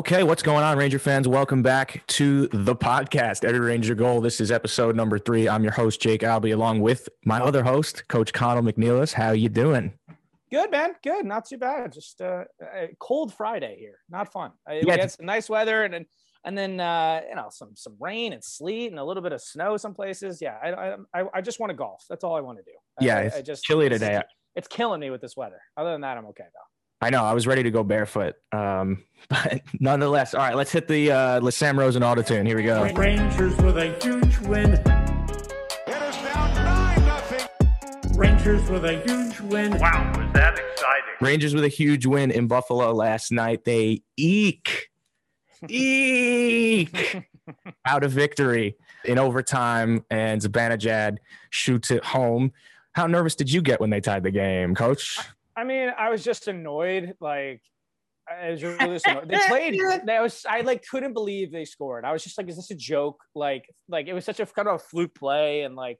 Okay, what's going on, Ranger fans? Welcome back to the podcast, Every Ranger Goal. This is episode number three. I'm your host, Jake Albee, along with my other host, Coach Connell McNeilis. How you doing? Good, man. Good. Not too bad. Just uh, a cold Friday here. Not fun. Uh, Yeah. Had some nice weather and then and then uh, you know some some rain and sleet and a little bit of snow some places. Yeah, I I, I just want to golf. That's all I want to do. Yeah, I, it's I just chilly it's- today. It's killing me with this weather. Other than that, I'm okay though. I know I was ready to go barefoot, um, but nonetheless, all right, let's hit the uh, the Sam Rosen auto tune. Here we go. Rangers with a huge win. It is now 9 nothing. Rangers with a huge win. Wow, was that exciting? Rangers with a huge win in Buffalo last night. They eek, eek out of victory in overtime, and Zibanejad shoots it home. How nervous did you get when they tied the game, Coach? I mean, I was just annoyed. Like, I was really annoyed. They played. That was. I like couldn't believe they scored. I was just like, is this a joke? Like, like it was such a kind of a fluke play, and like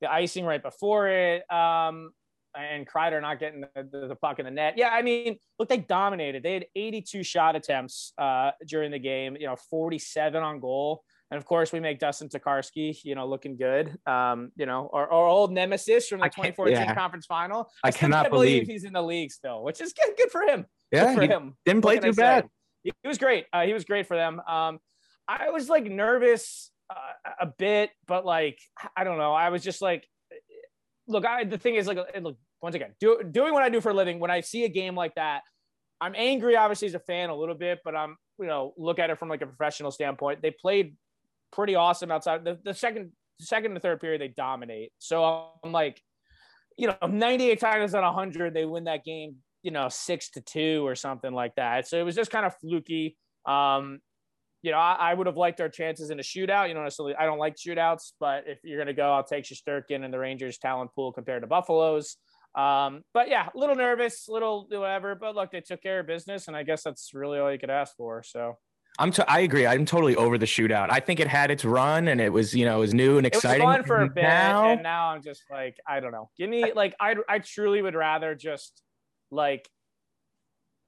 the icing right before it. Um, and Kreider not getting the, the, the puck in the net. Yeah, I mean, look, they dominated. They had 82 shot attempts uh, during the game. You know, 47 on goal. And of course, we make Dustin Tokarski, you know, looking good. Um, you know, our, our old nemesis from the 2014 yeah. conference final. I still cannot can't believe- he's in the league still, which is good, good for him. Yeah, good for he him. didn't play too bad. He, he was great. Uh, he was great for them. Um, I was like nervous uh, a bit, but like I don't know. I was just like, look. I the thing is like, look once again, do, doing what I do for a living. When I see a game like that, I'm angry. Obviously, as a fan, a little bit, but I'm you know look at it from like a professional standpoint. They played pretty awesome outside the, the second second and third period. They dominate. So I'm like, you know, 98 times of 100, they win that game. You know, six to two or something like that. So it was just kind of fluky. Um, you know, I, I would have liked our chances in a shootout. You know, necessarily, I don't like shootouts, but if you're going to go, I'll take Shesterkin and the Rangers' talent pool compared to Buffalo's. Um, but yeah, a little nervous, little whatever. But look, they took care of business, and I guess that's really all you could ask for. So I'm t- I agree. I'm totally over the shootout. I think it had its run and it was, you know, it was new and exciting. it was fun for a bit, Now, and now I'm just like, I don't know. Give me like, I I truly would rather just like,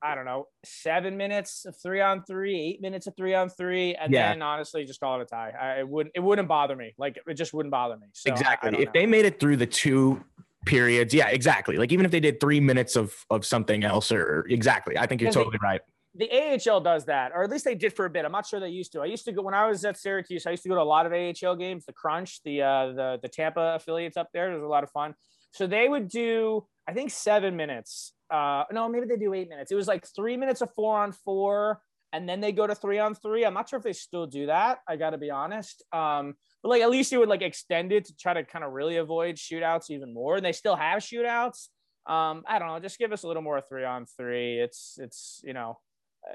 I don't know, seven minutes of three on three, eight minutes of three on three, and Yeah. then honestly just call it a tie. I it wouldn't it wouldn't bother me. Like it just wouldn't bother me. So exactly. if know. they made it through the two periods, yeah, exactly. Like even if they did three minutes of of something else, or exactly, I think you're Because they- totally right. The AHL does that, or at least they did for a bit. I'm not sure they used to. I used to go when I was at Syracuse. I used to go to a lot of AHL games. The Crunch, the uh, the the Tampa affiliates up there, it was a lot of fun. So they would do, I think, seven minutes. Uh, no, maybe they do eight minutes. It was like three minutes of four on four, and then they go to three on three. I'm not sure if they still do that. I got to be honest. Um, but like at least you would like extend it to try to kind of really avoid shootouts even more. And they still have shootouts. Um, I don't know. Just give us a little more three on three. It's it's you know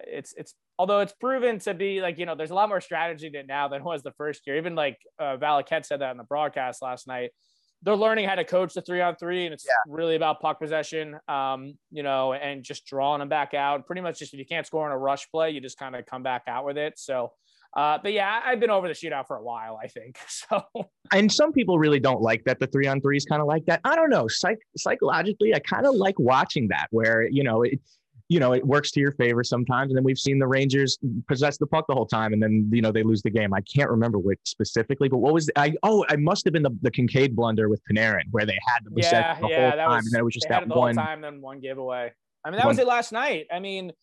it's it's although it's proven to be like you know there's a lot more strategy in it now than was the first year even like uh, Valiquette said that in the broadcast last night they're learning how to coach the three on three and it's really about puck possession um you know and just drawing them back out pretty much just if you can't score in a rush play you just kind of come back out with it so uh but yeah I've been over the shootout for a while I think so And some people really don't like that. The three on three is kind of like that. I don't know. Psych- psychologically, I kind of like watching that, where you know it. You know, it works to your favor sometimes, and then we've seen the Rangers possess the puck the whole time, and then you know they lose the game. I can't remember which specifically, but what was the, I? Oh, I must have been the, the Kinkaid blunder with Panarin, where they had the possession yeah the yeah whole time, was and then it was just that the one. time then one giveaway I mean that one- was it last night I mean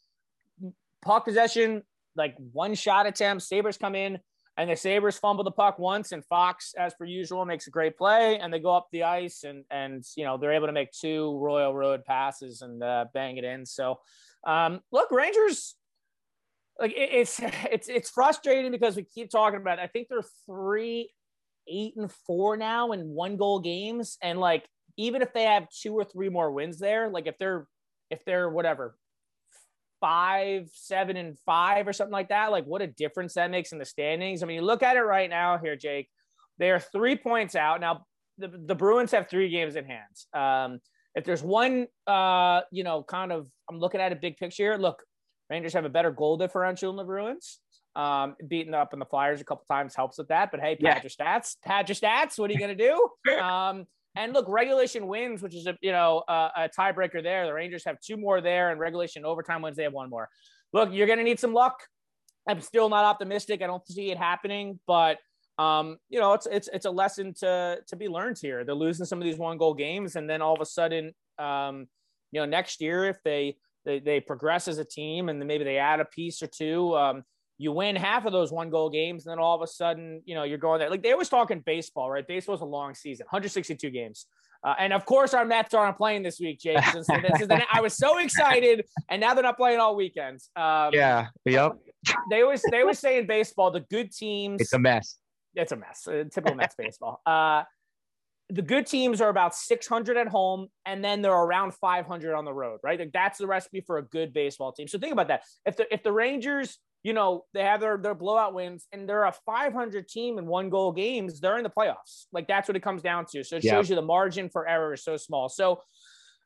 puck possession like one shot attempt Sabres come in and the Sabres fumble the puck once and Fox as per usual makes a great play and they go up the ice and and you know they're able to make two Royal Road passes and uh, bang it in so um look Rangers like it, it's it's it's frustrating because we keep talking about it. I think they're three eight and four now in one goal games and like even if they have two or three more wins there like if they're if they're whatever five seven and five or something like that like what a difference that makes in the standings i mean you look at it right now here jake they are three points out now the, the bruins have three games in hand um if there's one uh you know kind of i'm looking at a big picture here look rangers have a better goal differential than the bruins um, beating up in the Flyers a couple times helps with that. But hey, Yeah. your stats, pad your stats. What are you gonna do? Um, and look, regulation wins, which is a you know uh, a tiebreaker there. The Rangers have two more there, and regulation overtime wins they have one more. Look, you're gonna need some luck. I'm still not optimistic. I don't see it happening, but um, you know, it's it's it's a lesson to to be learned here. They're losing some of these one goal games, and then all of a sudden, um, you know, next year if they they, they progress as a team and maybe they add a piece or two, um, you win half of those one goal games, and then all of a sudden, you know, you're going there. Like they always talking baseball, right? Baseball's a long season, 162 games. Uh, and of course, our Mets aren't playing this week, Jake. So this is the, I was so excited, and now they're not playing all weekends. Um, yeah. Yep. They always they always say in baseball, the good teams. It's a mess. It's a mess. Uh, typical Mets baseball. Uh, the good teams are about 600 at home, and then they're around 500 on the road, right? Like that's the recipe for a good baseball team. So think about that. If the if the Rangers you know, they have their, their blowout wins and they're a 500 team in one goal games. They're in the playoffs. Like that's what it comes down to. So it shows you the margin for error is so small. So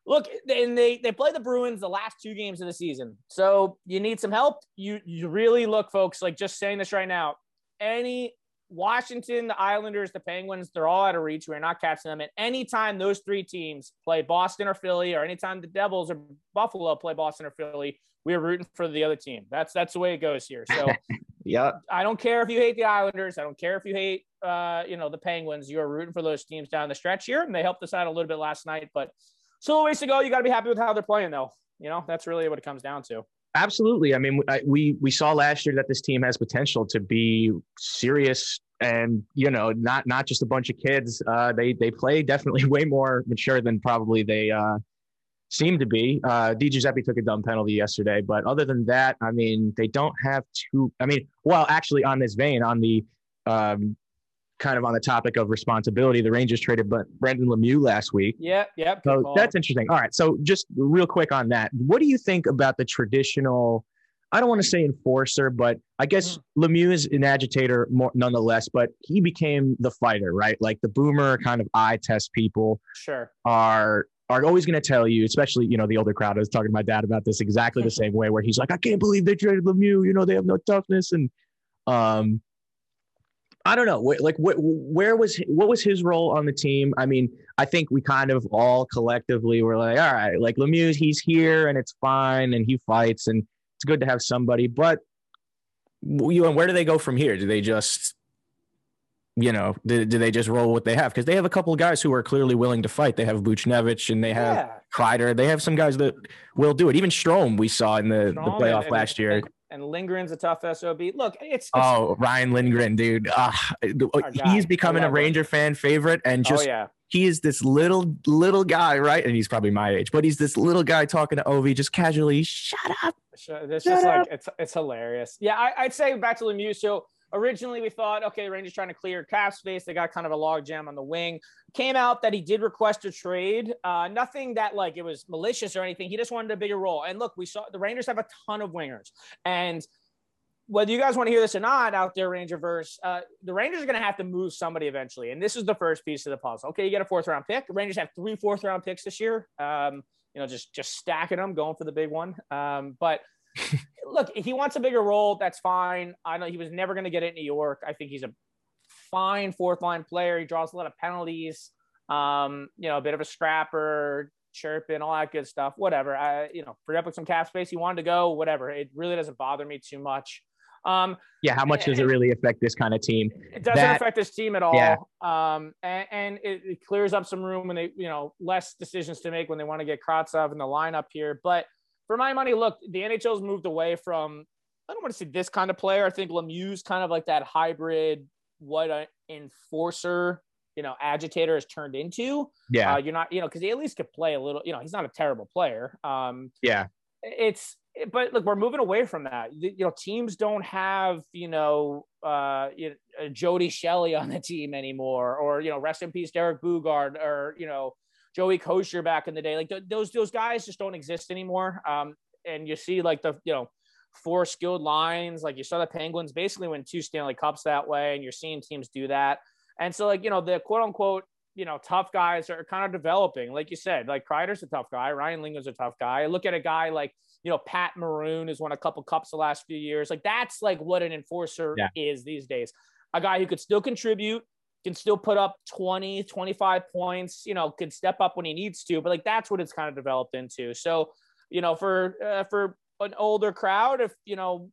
look, and they, they play the Bruins the last two games of the season. So you need some help. You, you really look folks, like just saying this right now, any Washington, the Islanders, the Penguins, they're all out of reach. We're not catching them. And anytime those three teams play Boston or Philly, or anytime the Devils or Buffalo play Boston or Philly, we're rooting for the other team. That's that's the way it goes here. So yeah, I don't care if you hate the Islanders. I don't care if you hate uh, you know, the Penguins. You're rooting for those teams down the stretch here. And they helped us out a little bit last night, but still a ways to go. You got to be happy with how they're playing though. You know, that's really what it comes down to. Absolutely. I mean, we we saw last year that this team has potential to be serious and you know not not just a bunch of kids uh, they they play definitely way more mature than probably they uh, seem to be. Uh, Giuseppe took a dumb penalty yesterday, but other than that, I mean, they don't have too. I mean, well, actually, on this vein, on the um, kind of on the topic of responsibility, the Rangers traded but Brendan Lemieux last week. Yeah, yeah. So that's interesting. All right, so just real quick on that, what do you think about the traditional? I don't want to say enforcer, but I guess mm-hmm. Lemieux is an agitator more nonetheless, but he became the fighter, right? Like the boomer kind of eye test people sure are are always going to tell you, especially, you know, the older crowd. I was talking to my dad about this exactly the same way, where he's like, I can't believe they traded Lemieux. You know, they have no toughness. And um, I don't know, like, what, where was, what was his role on the team? I mean, I think we kind of all collectively were like, all right, like Lemieux, he's here and it's fine and he fights and it's good to have somebody. But you and where do they go from here? Do they just you know, do, do they just roll what they have? Because they have a couple of guys who are clearly willing to fight. They have Buchnevich and they have yeah. Kreider. They have some guys that will do it. Even Strome, we saw in the, the playoff and, last year. And, and Lindgren's a tough SOB. Look, it's, oh Ryan Lindgren, dude. Uh, he's becoming a Ranger him. fan favorite, and oh, just oh, yeah. he is this little little guy, right? And he's probably my age, but he's this little guy talking to Ovi just casually. Shut up. It's just up. like it's it's hilarious. Yeah, I, would say back to Lemieux. So Originally, we thought, okay, the Rangers trying to clear cap space. They got kind of a log jam on the wing. Came out that he did request a trade. Uh, nothing that like it was malicious or anything. He just wanted a bigger role. And look, we saw the Rangers have a ton of wingers. And whether you guys want to hear this or not out there, Rangerverse, uh, the Rangers are going to have to move somebody eventually. And this is the first piece of the puzzle. Okay, you get a fourth round pick. Rangers have three fourth round picks this year. Um, you know, just just stacking them, going for the big one. Um, but look, he wants a bigger role. That's fine. I know he was never going to get it in New York. I think he's a fine fourth line player. He draws a lot of penalties. Um, you know, a bit of a scrapper, chirping, all that good stuff. Whatever. I, you know, free up with some cap space. He wanted to go. Whatever. It really doesn't bother me too much. Um, yeah, how much does it really affect this kind of team? It doesn't that, affect this team at all. Yeah. Um, and, and it, it, clears up some room when they, you know, less decisions to make when they want to get Kravtsov in the lineup here. But for my money, look, the NHL's moved away from. I don't want to see this kind of player. I think Lemieux's kind of like that hybrid, what an enforcer, you know, agitator has turned into. Yeah, uh, you're not, you know, because he at least could play a little. You know, he's not a terrible player. Um, yeah, it's but look, we're moving away from that. You know, teams don't have you know, uh, you know, Jody Shelley on the team anymore, or you know, rest in peace, Derek Boogaard, or you know, Joey Kocur back in the day. Like th- those those guys just don't exist anymore. Um, and you see like the you know four skilled lines. Like you saw the Penguins basically win two Stanley Cups that way, and you're seeing teams do that. And so like you know the quote unquote you know tough guys are kind of developing. Like you said, like Kreider's a tough guy. Ryan Lindgren's a tough guy. I look at a guy like you know Pat Maroon has won a couple cups the last few years. Like that's like what an enforcer yeah. is these days. A guy who could still contribute, can still put up 20, 25 points, you know, can step up when he needs to, but like that's what it's kind of developed into. So, you know, for uh, for an older crowd, if you know,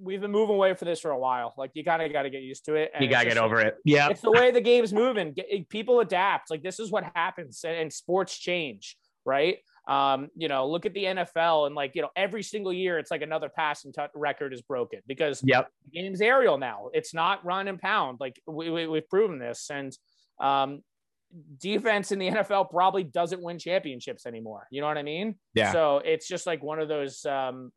we've been moving away for this for a while. Like you kind of got to get used to it. You got to get over it. Yeah. It's the way the game's moving. People adapt. Like this is what happens and sports change, right? Um, you know, look at the NFL and like, you know, every single year it's like another passing t- record is broken because yep. the game's aerial now. It's not run and pound. Like we, we, we've proven this. And um, defense in the NFL probably doesn't win championships anymore. You know what I mean? Yeah. So it's just like one of those um,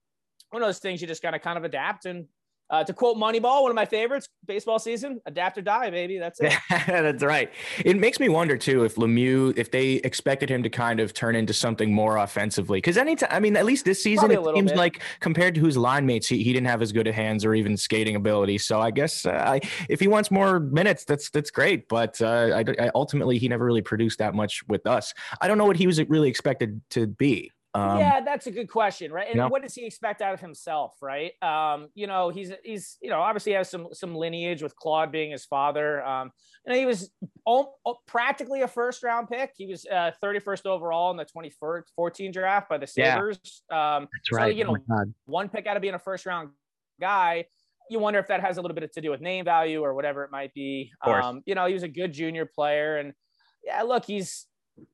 one of those things you just got to kind of adapt and uh, to quote Moneyball, one of my favorites, baseball season, adapt or die, baby. That's it. That's right. It makes me wonder too if Lemieux, if they expected him to kind of turn into something more offensively. Because anytime, I mean, at least this season, it seems bit. like compared to his line mates, he, he didn't have as good a hands or even skating ability. So I guess uh, I, if he wants more minutes, that's that's great. But uh, I, I, ultimately, he never really produced that much with us. I don't know what he was really expected to be. Um, yeah, that's a good question, right? And know, what does he expect out of himself, right? Um, you know, he's he's you know obviously has some some lineage with Claude being his father. Um, you know, he was all, practically a first round pick. He was uh, 31st overall in the 2014 draft by the Sabres. Yeah. Um, that's right. So, you know, oh one pick out of being a first round guy. You wonder if that has a little bit to do with name value or whatever it might be. Um, you know, he was a good junior player, and yeah, look, he's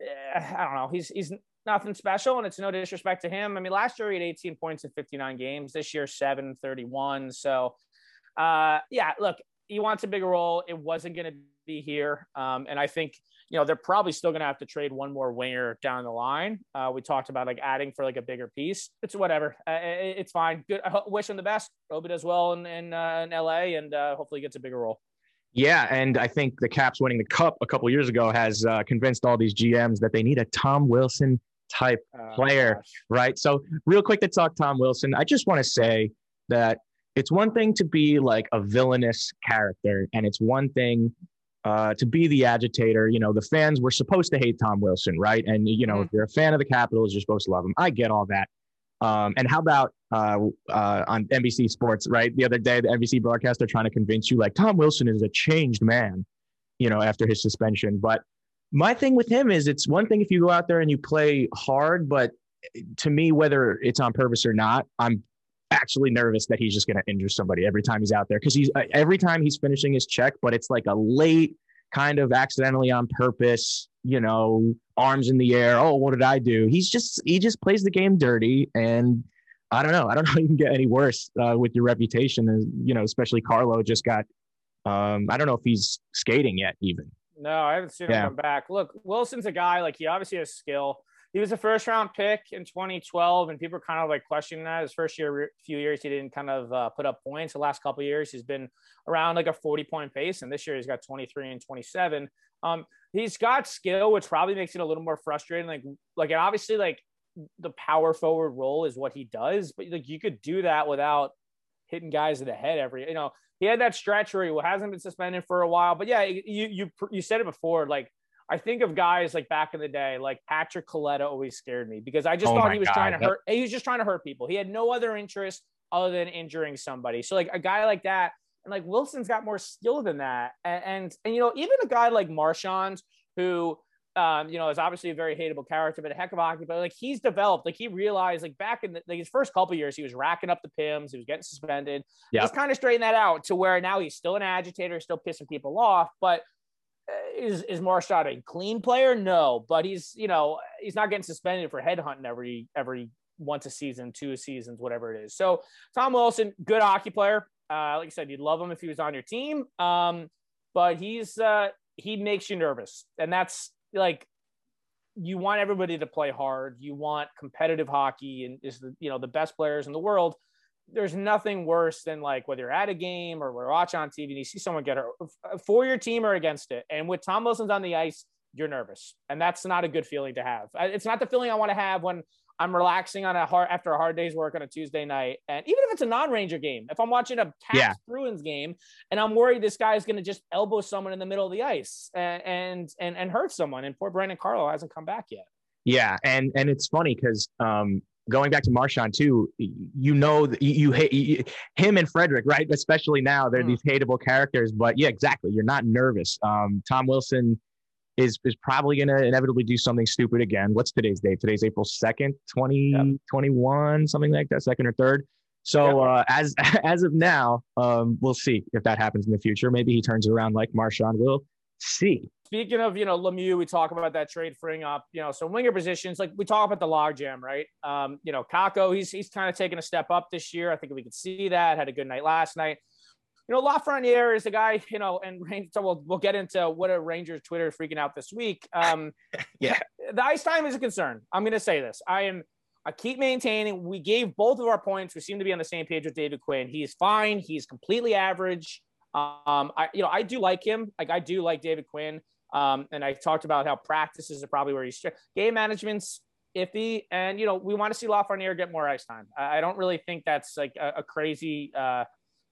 eh, I don't know, he's he's nothing special, and it's no disrespect to him. I mean, last year he had 18 points in 59 games. This year, 7 31. So, uh, yeah, look, he wants a bigger role. It wasn't going to be here. Um, and I think, you know, they're probably still going to have to trade one more winger down the line. Uh, we talked about like adding for like a bigger piece. It's whatever. Uh, it's fine. Good. I wish him the best. Hope he does well in, in, uh, in LA and uh, hopefully gets a bigger role. Yeah, and I think the Caps winning the Cup a couple years ago has uh, convinced all these GMs that they need a Tom Wilson type oh, player, gosh. right? So, real quick to talk Tom Wilson, I just want to say that it's one thing to be like a villainous character, and it's one thing uh, to be the agitator. You know, the fans were supposed to hate Tom Wilson, right? And you know, mm. if you're a fan of the Capitals, you're supposed to love him. I get all that. Um, and how about uh, uh, on NBC Sports, right? The other day, the NBC broadcaster trying to convince you like Tom Wilson is a changed man, you know, after his suspension. But my thing with him is it's one thing if you go out there and you play hard, but to me, whether it's on purpose or not, I'm actually nervous that he's just going to injure somebody every time he's out there because he's uh, every time he's finishing his check, but it's like a late kind of accidentally on purpose, you know, arms in the air. Oh, what did I do? He's just he just plays the game dirty, and I don't know. I don't know you can get any worse uh, with your reputation, and you know, especially Carlo just got. Um, I don't know if he's skating yet, even. No, I haven't seen yeah. him come back. Look, Wilson's a guy like he obviously has skill. He was a first round pick in 2012, and people are kind of like questioning that. His first year, few years, he didn't kind of uh, put up points. The last couple years, he's been around like a 40 point pace, and this year he's got 23 and 27. Um, he's got skill, which probably makes it a little more frustrating. Like, like, and obviously, like the power forward role is what he does, but like you could do that without hitting guys in the head every. You know, he had that stretch where he hasn't been suspended for a while. But yeah, you you you said it before. Like I think of guys like back in the day, like Patrick Coletta always scared me because I just oh thought he was God. trying to hurt. He was just trying to hurt people. He had no other interest other than injuring somebody. So like a guy like that, and like Wilson's got more skill than that. And and, and you know even a guy like Marchand who um, you know, is obviously a very hateable character, but a heck of a hockey player. Like he's developed, like he realized, like back in the, like his first couple years, he was racking up the pims, he was getting suspended. Yep. He's kind of straightened that out to where now he's still an agitator, still pissing people off. But uh, is is Marchand a clean player? No, but he's you know he's not getting suspended for headhunting every every once a season, two seasons, whatever it is. So Tom Wilson, good hockey player. Uh, like I said, you'd love him if he was on your team. Um, but he's uh, he makes you nervous, and that's like you want everybody to play hard. You want competitive hockey and is the you know the best players in the world. There's nothing worse than like whether you're at a game or we're watching on TV and you see someone get hurt for your team or against it. And with Tom Wilson's on the ice, you're nervous, and that's not a good feeling to have. It's not the feeling I want to have when I'm relaxing on a hard after a hard day's work on a Tuesday night. And even if it's a non-Ranger game, if I'm watching a Caps yeah. Bruins game and I'm worried this guy is going to just elbow someone in the middle of the ice and, and and and hurt someone, and poor Brandon Carlo hasn't come back yet. Yeah, and and it's funny because um, going back to Marchand too, you know, you, hate him and Frederic, right? Especially now, they're mm. these hateable characters. But yeah, exactly. You're not nervous. Um, Tom Wilson is is probably going to inevitably do something stupid again. What's today's date? Today's April 2nd, 2021, yep. something like that, second or third. So uh, as as of now, um, we'll see if that happens in the future. Maybe he turns it around like Marchand will. See. Speaking of, you know, Lemieux, we talk about that trade freeing up, you know, so winger positions, like we talk about the logjam, right? Um, you know, Kakko, he's he's kind of taken a step up this year. I think we could see that. Had a good night last night. You know, Lafreniere is a guy, you know, and so we'll, we'll get into what a Rangers Twitter is freaking out this week. Um, yeah. The ice time is a concern. I'm going to say this. I am, I keep maintaining we gave both of our points. We seem to be on the same page with David Quinn. He's fine. He's completely average. Um, I, you know, I do like him. Like I do like David Quinn. Um, and I talked about how practices are probably where he's game management's iffy. And, you know, we want to see Lafreniere get more ice time. I, I don't really think that's like a, a crazy uh,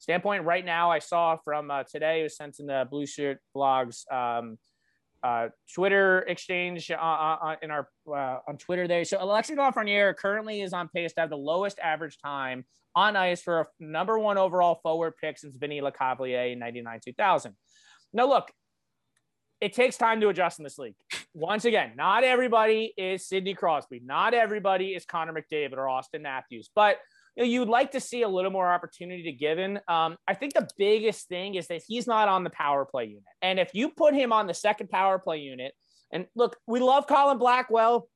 standpoint. Right now, I saw from uh, today, it was sent in the Blue Shirt blogs. Um, uh, Twitter exchange uh, uh, in our uh, on Twitter there. So Alexis Lafreniere currently is on pace to have the lowest average time on ice for a number one overall forward pick since Vinny Lecavalier in 99 2000. Now, look, it takes time to adjust in this league. Once again, not everybody is Sidney Crosby. Not everybody is Connor McDavid or Austin Matthews. But you know, you'd like to see a little more opportunity to given. Um, I think the biggest thing is that he's not on the power play unit. And if you put him on the second power play unit, and look, we love Colin Blackwell.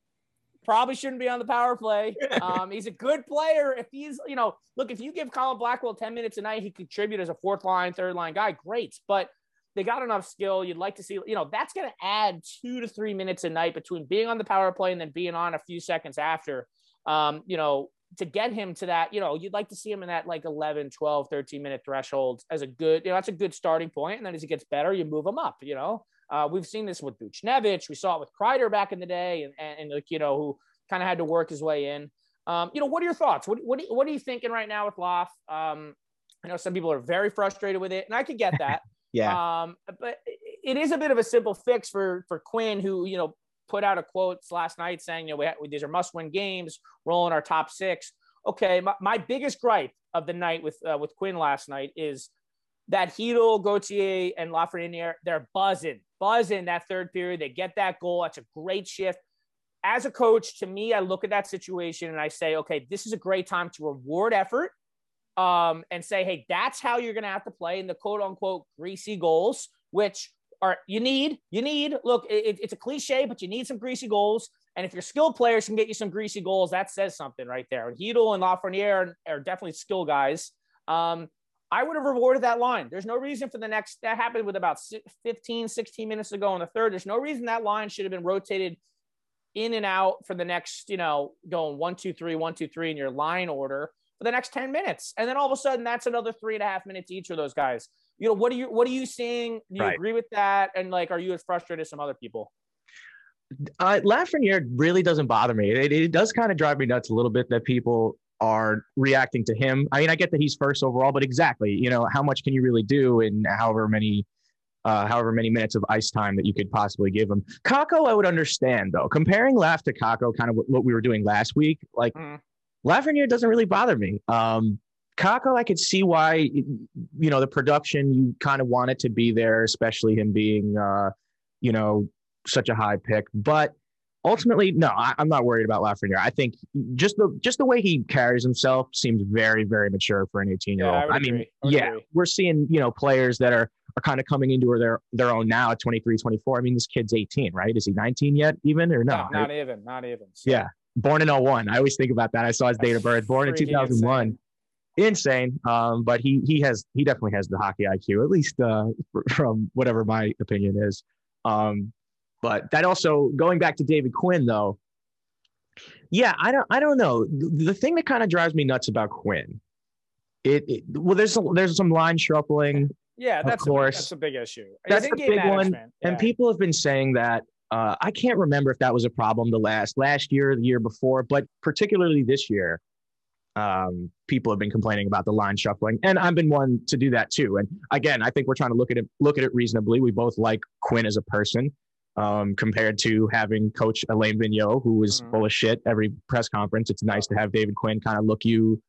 Probably shouldn't be on the power play. Um, he's a good player. If he's, you know, look, if you give Colin Blackwell 10 minutes a night, he contribute as a fourth line, third line guy. Great. But they got enough skill. You'd like to see, you know, that's going to add two to three minutes a night between being on the power play and then being on a few seconds after. Um, you know, to get him to that, you know, you'd like to see him in that like 11, 12, 13 minute threshold as a good, you know, that's a good starting point. And then as he gets better, you move him up, you know. Uh, we've seen this with Buchnevich. We saw it with Kreider back in the day and, and, and like, you know, who kind of had to work his way in. Um, you know, what are your thoughts? What, what, what are you thinking right now with Loff? Um, I know some people are very frustrated with it, and I could get that. yeah. Um, but it is a bit of a simple fix for for Quinn, who you know put out a quote last night saying, you know, we these are must-win games. Rolling our top six. Okay, my, my biggest gripe of the night with uh, with Quinn last night is that Chytil, Gauthier, and Lafreniere, they're buzzing, buzzing that third period. They get that goal. That's a great shift. As a coach, to me, I look at that situation and I say, okay, this is a great time to reward effort um, and say, hey, that's how you're going to have to play in the quote unquote greasy goals, which are you need, you need, look, it, it's a cliche, but you need some greasy goals. And if your skilled players can get you some greasy goals, that says something right there. And Chytil and Lafreniere are, are definitely skill guys. Um, I would have rewarded that line. There's no reason for the next, that happened with about 15, 16 minutes ago in the third. There's no reason that line should have been rotated in and out for the next, you know, going one, two, three, one, two, three in your line order for the next 10 minutes. And then all of a sudden that's another three and a half minutes each of those guys. You know, what are you what are you seeing? Do you right. agree with that? And like are you as frustrated as some other people? Uh, Lafreniere really doesn't bother me. It, it does kind of drive me nuts a little bit that people are reacting to him. I mean, I get that he's first overall, but exactly, you know, how much can you really do in however many uh, however many minutes of ice time that you could possibly give him. Kakko, I would understand though. Comparing Laugh to Kakko, kind of what we were doing last week, like mm. Lafreniere doesn't really bother me. Um, Kakko, I could see why, you know, the production, you kind of want it to be there, especially him being, uh, you know, such a high pick. But ultimately, no, I, am not worried about Lafreniere. I think just the just the way he carries himself seems very, very mature for an 18 year old. I, I mean, yeah, agree. we're seeing, you know, players that are are kind of coming into their their own now at 23, 24. I mean, this kid's 18, right? Is he 19 yet, even or no? no not even, not even. So. Yeah born in 01. I always think about that. I saw his date of birth, born in 2001. Insane. Insane. Um, but he he has he definitely has the hockey IQ, at least uh, from whatever my opinion is. Um, but that also going back to David Quinn though. Yeah, I don't I don't know. The thing that kind of drives me nuts about Quinn, it, it well, there's there's some line shuffling. Yeah, that's of course. A, that's a big issue. That's the big one. Yeah. And people have been saying that uh, I can't remember if that was a problem the last last year, the year before, but particularly this year, um, people have been complaining about the line shuffling, and I've been one to do that too. And again, I think we're trying to look at it look at it reasonably. We both like Quinn as a person, um, compared to having Coach Alain Vigneault, who was mm-hmm. full of shit every press conference. It's nice to have David Quinn kind of look you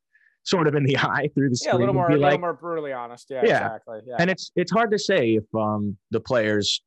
sort of in the eye through the screen. Yeah, a little more, a little like, more brutally honest. Yeah, yeah, exactly. Yeah. And it's it's hard to say if um, the players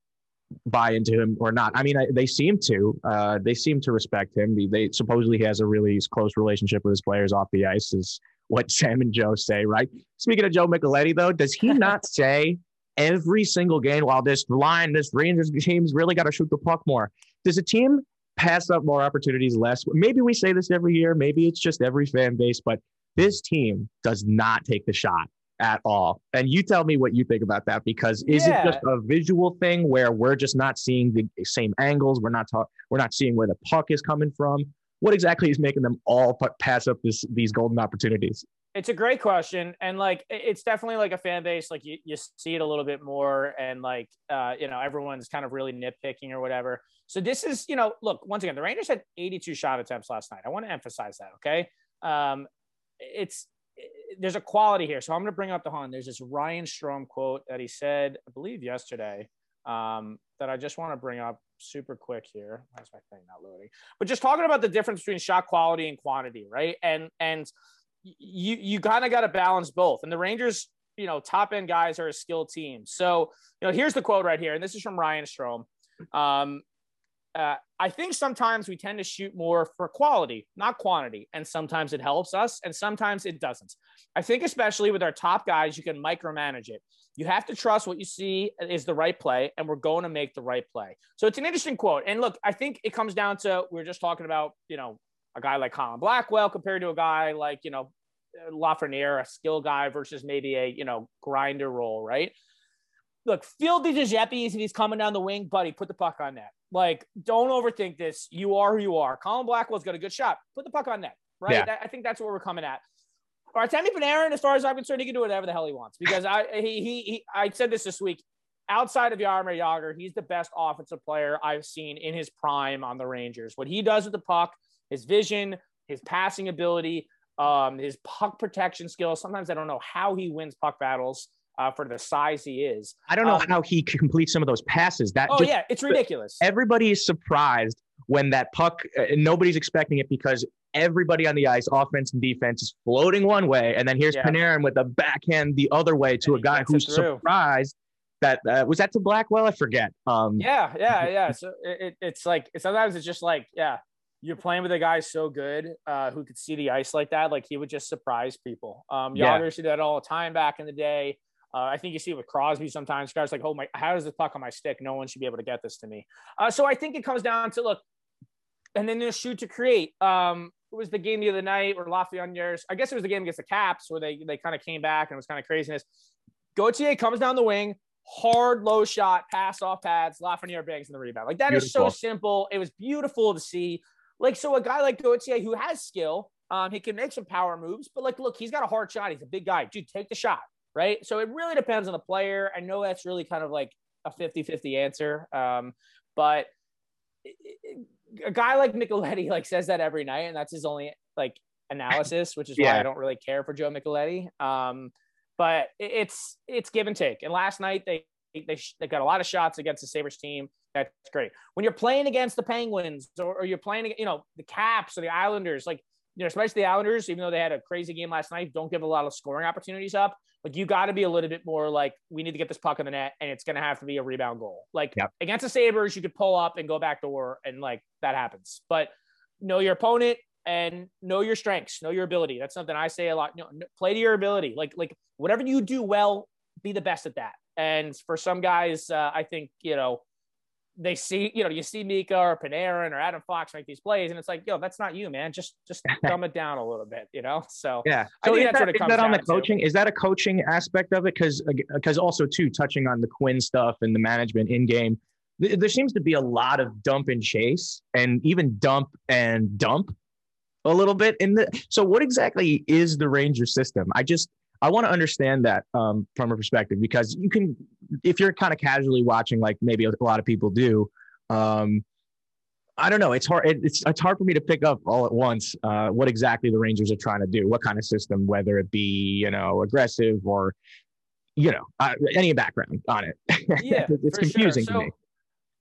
buy into him or not. I mean, I, they seem to. Uh, they seem to respect him. They, they supposedly he has a really close relationship with his players off the ice. Is what Sam and Joe say, right? Speaking of Joe Micheletti, though, does he not say every single game while this line, this Rangers team's really got to shoot the puck more? Does a team pass up more opportunities less? Maybe we say this every year. Maybe it's just every fan base, but this team does not take the shot at all. And you tell me what you think about that because is Yeah. it just a visual thing where we're just not seeing the same angles? We're not talk, we're not seeing where the puck is coming from. What exactly is making them all pass up this these golden opportunities? It's a great question, and like it's definitely like a fan base. Like you, you see it a little bit more, and like uh, you know everyone's kind of really nitpicking or whatever. So this is you know look once again the Rangers had 82 shot attempts last night. I want to emphasize that. Okay, um, it's there's a quality here. So I'm going to bring up the Hun. There's this Ryan Strome quote that he said, I believe yesterday, um, that I just want to bring up super quick here. Why is my thing not loading? But just talking about the difference between shot quality and quantity, right? And and you you kind of got to balance both. And the Rangers, you know, top end guys are a skilled team. So you know, here's the quote right here, and this is from Ryan Strome. Um, uh, I think sometimes we tend to shoot more for quality, not quantity. And sometimes it helps us, and sometimes it doesn't. I think, especially with our top guys, you can micromanage it. You have to trust what you see is the right play, and we're going to make the right play. So it's an interesting quote. And look, I think it comes down to we are just talking about, you know, a guy like Colin Blackwell compared to a guy like, you know, Lafreniere, a skill guy versus maybe a, you know, grinder role, right? Look, Phil Di Giuseppe's if he's coming down the wing, buddy, put the puck on net. Like, don't overthink this. You are who you are. Colin Blackwell's got a good shot. Put the puck on net, right? Yeah. That- I think that's where we're coming at. Artemi Panarin, as far as I'm concerned, he can do whatever the hell he wants because I he, he he I said this this week. Outside of Jaromir Jagr, he's the best offensive player I've seen in his prime on the Rangers. What he does with the puck, his vision, his passing ability, um, his puck protection skills. Sometimes I don't know how he wins puck battles uh, for the size he is. I don't know Um, how he completes some of those passes. That Oh just, yeah, it's ridiculous. everybody is surprised when that puck, uh, nobody's expecting it because everybody on the ice, offense and defense, is floating one way, and then here's Yeah. Panarin with a backhand the other way to And a guy who's surprised that uh, was that to Blackwell. I forget. Um, Yeah, yeah, yeah. So it, it- it's like sometimes it's just like, yeah, you're playing with a guy so good uh, who could see the ice like that. Like he would just surprise people. Um, Yeah. Jagr used to do that all the time back in the day. Uh, I think you see it with Crosby sometimes. Guys like, oh my, how does this puck on my stick? No one should be able to get this to me. Uh, so I think it comes down to look, and then there's shoot to create. Um, it was the game the other night where Lafreniere, I guess it was the game against the Caps where they they kind of came back and it was kind of craziness. Gauthier comes down the wing, hard low shot, pass off pads, Lafreniere bangs in the rebound. Like that is Beautiful. so simple. It was beautiful to see. Like so, a guy like Gauthier who has skill, um, he can make some power moves. But like, look, he's got a hard shot. He's a big guy, dude. Take the shot, right? So it really depends on the player. I know that's really kind of like a 50-50 answer, um, but a guy like Micheletti like says that every night, and that's his only like analysis, which is why I don't really care for Joe Micheletti. Um, but it's it's give and take. And last night they they they got a lot of shots against the Sabres team. That's great. When you're playing against the Penguins or, or you're playing, you know, the Caps or the Islanders, like you know, especially the Islanders, even though they had a crazy game last night, don't give a lot of scoring opportunities up. Like you got to be a little bit more like we need to get this puck in the net, and it's going to have to be a rebound goal. Like Yep. against the Sabres, you could pull up and go back door, and like that happens. But know your opponent and know your strengths, know your ability. That's something I say a lot. Know, play to your ability. Like like whatever you do well, be the best at that. And for some guys, uh, I think you know they see you know you see Mika or Panarin or Adam Fox make these plays, and it's like yo, that's not you, man. Just just dumb it down a little bit, you know. So Yeah. I think that's that, what it is comes that on the down to. coaching? Is that a coaching aspect of it? Because because also too touching on the Quinn stuff and the management in game, th- there seems to be a lot of dump and chase, and even dump and dump a little bit in the. So what exactly is the Ranger system? I just I want to understand that um, from a perspective because you can if you're kind of casually watching, like maybe a lot of people do. Um, I don't know. It's hard. It, it's it's hard for me to pick up all at once uh, what exactly the Rangers are trying to do. What kind of system, whether it be you know aggressive or you know uh, any background on it. Yeah, it's for sure. confusing So, to me.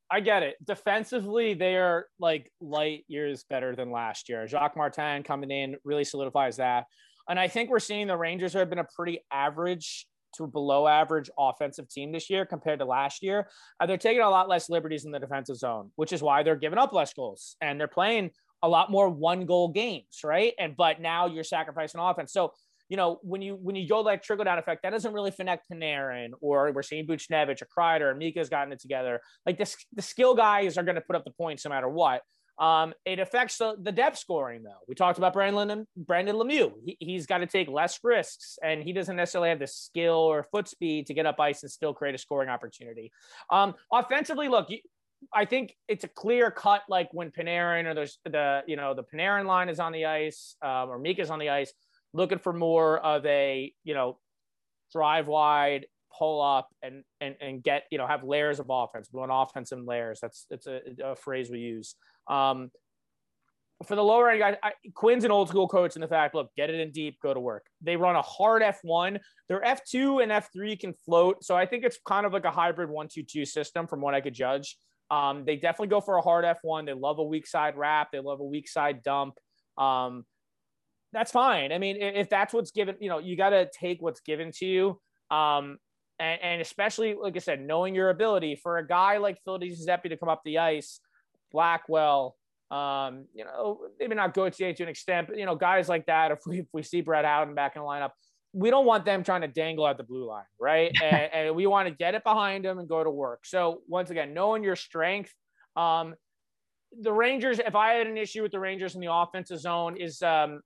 I get it. Defensively, they are like light years better than last year. Jacques Martin coming in really solidifies that. And I think we're seeing the Rangers have been a pretty average to below average offensive team this year compared to last year. Uh, they're taking a lot less liberties in the defensive zone, which is why they're giving up less goals and they're playing a lot more one goal games, right? And but now you're sacrificing offense. So you know, when you when you go like trickle down effect, that doesn't really connect Panarin or we're seeing Buchnevich or Kreider Mika's gotten it together. Like this, the skill guys are going to put up the points no matter what. Um, it affects the, the depth scoring though. We talked about Brandon Brendan Lemieux. He, has got to take less risks, and he doesn't necessarily have the skill or foot speed to get up ice and still create a scoring opportunity. Um, offensively, look, I think it's a clear cut. Like when Panarin or there's the you know the Panarin line is on the ice um, or Mika's on the ice looking for more of a you know drive wide pull up and and and get you know have layers of offense blowing offense in layers that's it's a, a, phrase we use um for the lower end guys I, quinn's an old school coach in the fact look get it in deep go to work. They run a hard f1 their f2 and f3 can float. So i think it's kind of like a hybrid 1-2-2 system from what i could judge. Um, they definitely go for a hard f1 they love a weak side wrap. They love a weak side dump. Um, that's fine. I mean, if that's what's given, you know, you got to take what's given to you. Um, and, and, especially, like I said, knowing your ability for a guy like Phil Giuseppe to come up the ice, Blackwell, um, you know, maybe not Gauthier to an extent, but, you know, guys like that, if we, if we see Brett Howden back in the lineup, we don't want them trying to dangle at the blue line, right? and, and, we want to get it behind them and go to work. So once again, knowing your strength, um, the Rangers, if I had an issue with the Rangers in the offensive zone, is um,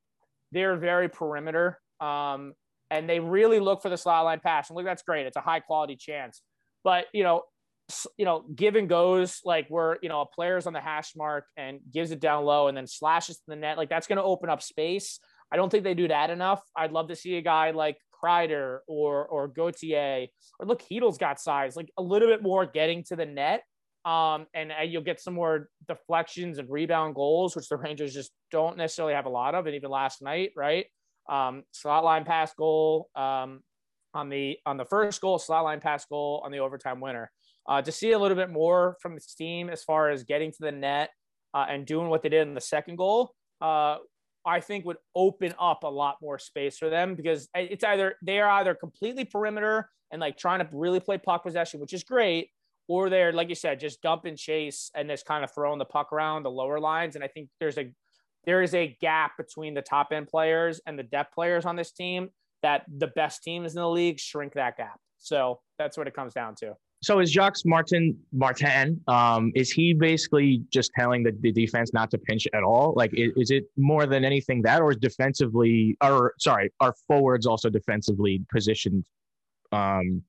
they're very perimeter. Um, and they really look for the slot line pass. And look, that's great. It's a high quality chance. But, you know, you know, give and goes like where, you know, a player's on the hash mark and gives it down low and then slashes to the net. Like that's going to open up space. I don't think they do that enough. I'd love to see a guy like Kreider or or Gauthier or look, Chytil's got size, like a little bit more getting to the net. Um, and uh, you'll get some more deflections and rebound goals, which the Rangers just don't necessarily have a lot of. And even last night, right? Um, slot line pass goal um, on the on the first goal, slot line pass goal on the overtime winner. Uh, to see a little bit more from this team as far as getting to the net uh, and doing what they did in the second goal, uh, I think would open up a lot more space for them because it's either they are either completely perimeter and like trying to really play puck possession, which is great, or they're like you said, just dump and chase and just kind of throwing the puck around the lower lines. And I think there's a there is a gap between the top end players and the depth players on this team that the best teams in the league shrink that gap. So that's what it comes down to. So is Jacques Martin Martin? Um, is he basically just telling the, the defense not to pinch at all? Like, is, is, it more than anything that, or is defensively, or sorry, are forwards also defensively positioned um,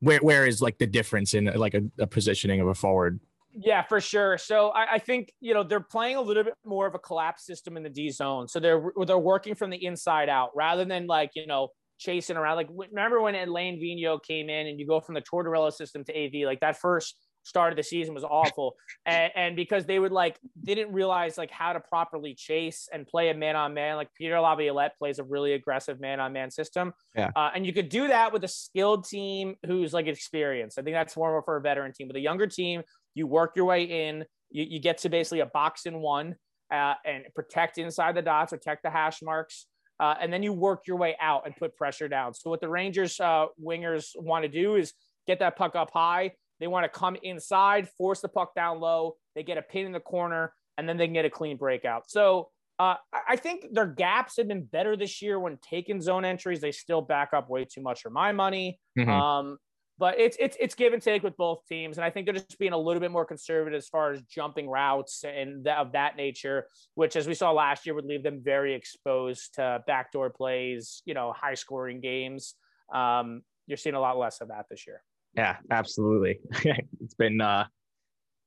where where is like the difference in like a, a positioning of a forward? Yeah, for sure. So I, I, think you know they're playing a little bit more of a collapse system in the D zone. So they're they're working from the inside out rather than like you know chasing around. Like remember when Alain Vigneault came in and you go from the Tortorella system to AV? Like that first start of the season was awful, and, and, because they would like didn't realize like how to properly chase and play a man on man. Like Peter Laviolette plays a really aggressive man on man system, yeah. Uh, and you could do that with a skilled team who's like experienced. I think that's more for a veteran team. With a younger team, you work your way in. You, you get to basically a box in one uh, and protect inside the dots, protect the hash marks. Uh, and then you work your way out and put pressure down. So what the Rangers uh, wingers want to do is get that puck up high, they want to come inside, force the puck down low. They get a pin in the corner, and then they can get a clean breakout. So uh, I think their gaps have been better this year when taking zone entries. They still back up way too much for my money. Mm-hmm. Um, but it's it's it's give and take with both teams, and I think they're just being a little bit more conservative as far as jumping routes and of that nature, which, as we saw last year, would leave them very exposed to backdoor plays, you know, high scoring games. Um, you're seeing a lot less of that this year. Yeah, absolutely. it's been uh,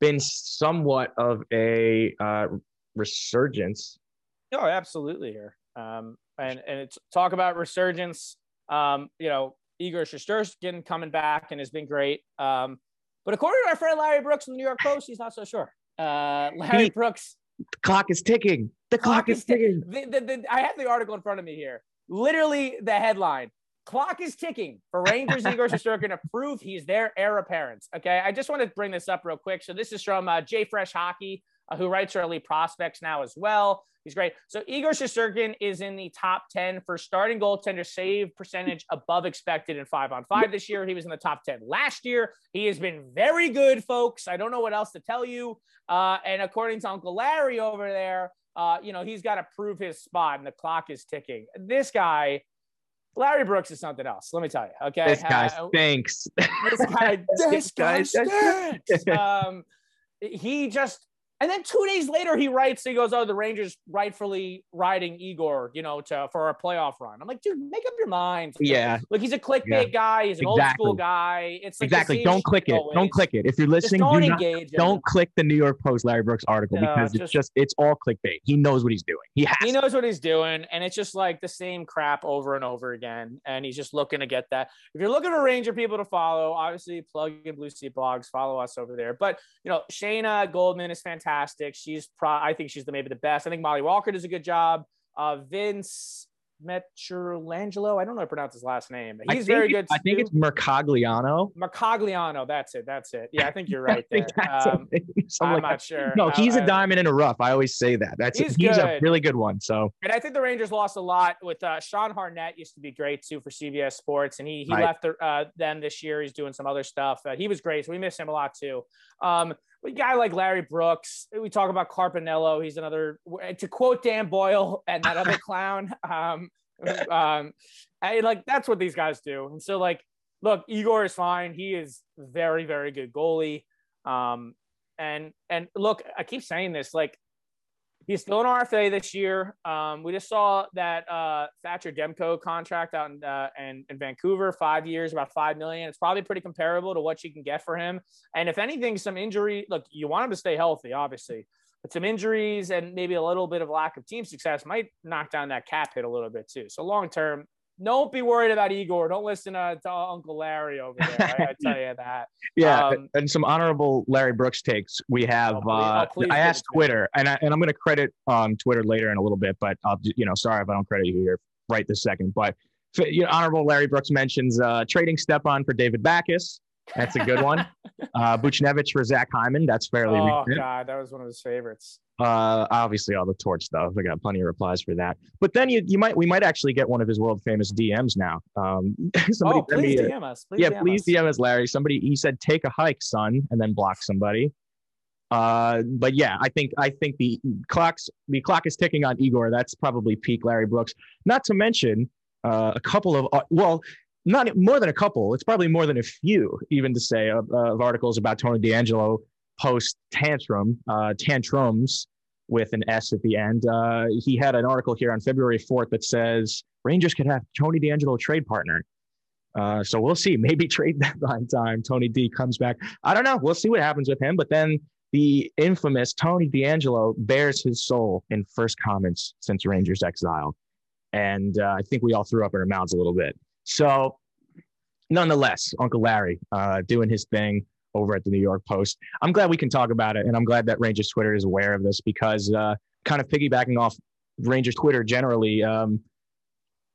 been somewhat of a uh, resurgence. Oh, absolutely here. Um, and and it's talk about resurgence. Um, you know, Igor Shesterkin coming back and has been great. Um, but according to our friend Larry Brooks from the New York Post, he's not so sure. Uh, Larry Brooks. The clock is ticking. The clock, clock is ticking. The, the, the, I have the article in front of me here. Literally, the headline clock is ticking for Rangers Igor Shesterkin to prove he's their heir apparent. Okay, I just want to bring this up real quick. So this is from uh, JFresh Hockey, uh, who writes Elite Prospects now as well. He's great. So Igor Shesterkin is in the top 10 for starting goaltender save percentage above expected in five on five this year. He was in the top 10 last year. He has been very good, folks. I don't know what else to tell you. Uh, and according to Uncle Larry over there, uh, you know, he's got to prove his spot and the clock is ticking. This guy Larry Brooks is something else. Let me tell you. Okay, This guy Uh, stinks. this guy, this guy- stinks. um, he just, and then two days later, he writes, he goes, "Oh, the Rangers rightfully riding Igor, you know, to for a playoff run." I'm like, dude, make up your mind. yeah, like he's a clickbait guy. He's an old school guy. It's like exactly. Don't click it. always. Don't click it. If you're Just listening, don't do engage. don't click the New York Post Larry Brooks article No, because it's just- just it's all clickbait. He knows what he's doing. He has. He to. knows what he's doing, and it's just like the same crap over and over again. And he's just looking to get that. If you're looking for Ranger people to follow, obviously plug in Blue Seat Blogs, follow us over there. But you know, Shayna Goldman is fantastic. She's pro. I think she's the maybe the best. I think Molly Walker does a good job. Uh, Vince Metrolangelo, I don't know how to pronounce his last name. but He's very good. I think it's Mercogliano. Mercogliano. That's it. That's it. Yeah, I think you're right there. Um, I'm like not that. sure. No, I- he's a I- diamond in a rough. I always say that. That's He's he's, a really good one. So And I think the Rangers lost a lot with uh, Sean Hartnett used to be great too for CBS Sports, and he he Right. left the, uh, them this year. He's doing some other stuff. Uh, he was great, so we miss him a lot too. Um, a guy like Larry Brooks, we talk about Carpiniello. He's another to quote Dan Boyle and that other clown. Um, um, I, like that's what these guys do. And so like, look, Igor is fine. He is very very good goalie. Um, and and look, I keep saying this like He's still an RFA this year. Um, we just saw that uh, Thatcher Demko contract out in, uh, in, in Vancouver, five years, about five million. It's probably pretty comparable to what you can get for him. And if anything, some injury. Look, you want him to stay healthy, obviously, but some injuries and maybe a little bit of lack of team success might knock down that cap hit a little bit too. So long term, don't be worried about Igor. Don't listen to, to Uncle Larry over there. I, I tell you that. Yeah, Um, and some honorable Larry Brooks takes. We have. Oh, please- uh, oh, I asked it to me. Twitter, and I, and I'm going to credit um, Twitter later in a little bit, but I'll you know sorry if I don't credit you here right this second. But you know, honorable Larry Brooks mentions uh, trading Stepan for David Backes. That's a good one. uh, Buchnevich for Zach Hyman. That's fairly Oh recent. God, that was one of his favorites. Uh, obviously all the torch stuff. I got plenty of replies for that. But then you you might we might actually get one of his world famous DMs now. Um, somebody oh, me please DM us. Please yeah, DM please us. DM us, Larry. Somebody he said, "Take a hike, son," and then block somebody. Uh, but yeah, I think I think the clocks the clock is ticking on Igor. That's probably peak Larry Brooks. Not to mention uh, a couple of uh, well, not more than a couple. It's probably more than a few, even to say of, of articles about Tony DeAngelo post tantrum uh, tantrums with an S at the end. Uh, he had an article here on February fourth that says Rangers could have Tony DeAngelo trade partner. Uh, so we'll see. Maybe trade deadline time. Tony D comes back. I don't know. We'll see what happens with him. But then the infamous Tony DeAngelo bears his soul in first comments since Rangers exile, and uh, I think we all threw up in our mouths a little bit. So, nonetheless, Uncle Larry uh, doing his thing over at the New York Post. I'm glad we can talk about it, and I'm glad that Rangers Twitter is aware of this because, uh, kind of piggybacking off Rangers Twitter generally. Um,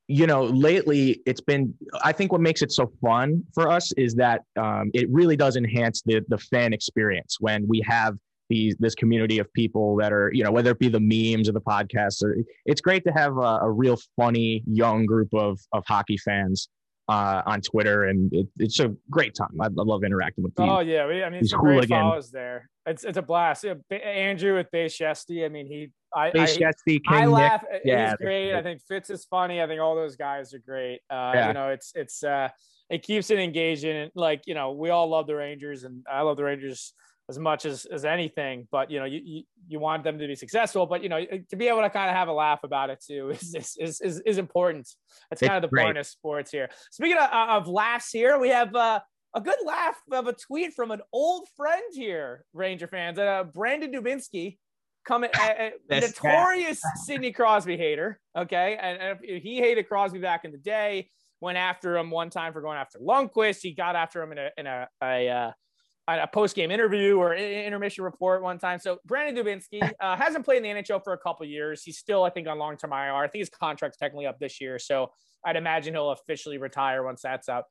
you know, lately it's been. I think what makes it so fun for us is that um, it really does enhance the the fan experience when we have these this community of people that are, you know, whether it be the memes or the podcasts. Or, it's great to have a, a real funny young group of of hockey fans uh, on Twitter, and it, it's a great time. I, I love interacting with these. Oh yeah, we, I mean, some great follows there. It's it's a blast. Yeah, Andrew with Bay Shesty. I mean, he I Hey, I, I King Nick. laugh. Yeah, He's great. I think Fitz is funny. I think all those guys are great. Uh, Yeah. You know, it's it's uh, it keeps it engaging. And like you know, we all love the Rangers, and I love the Rangers as much as as anything. But you know, you you, you want them to be successful. But you know, to be able to kind of have a laugh about it too is is is, is, important. That's kind of the point of sports here. Speaking of, of laughs, here we have. Uh, a good laugh of a tweet from an old friend here, Ranger fans. Uh, Brandon Dubinsky, coming, notorious Sidney Crosby hater. Okay, and, and if he hated Crosby back in the day. Went after him one time for going after Lundqvist. He got after him in a in a a, uh, a post game interview or intermission report one time. So Brandon Dubinsky uh, hasn't played in the NHL for a couple years. He's still, I think, on long term IR. I think his contract's technically up this year, so I'd imagine he'll officially retire once that's up.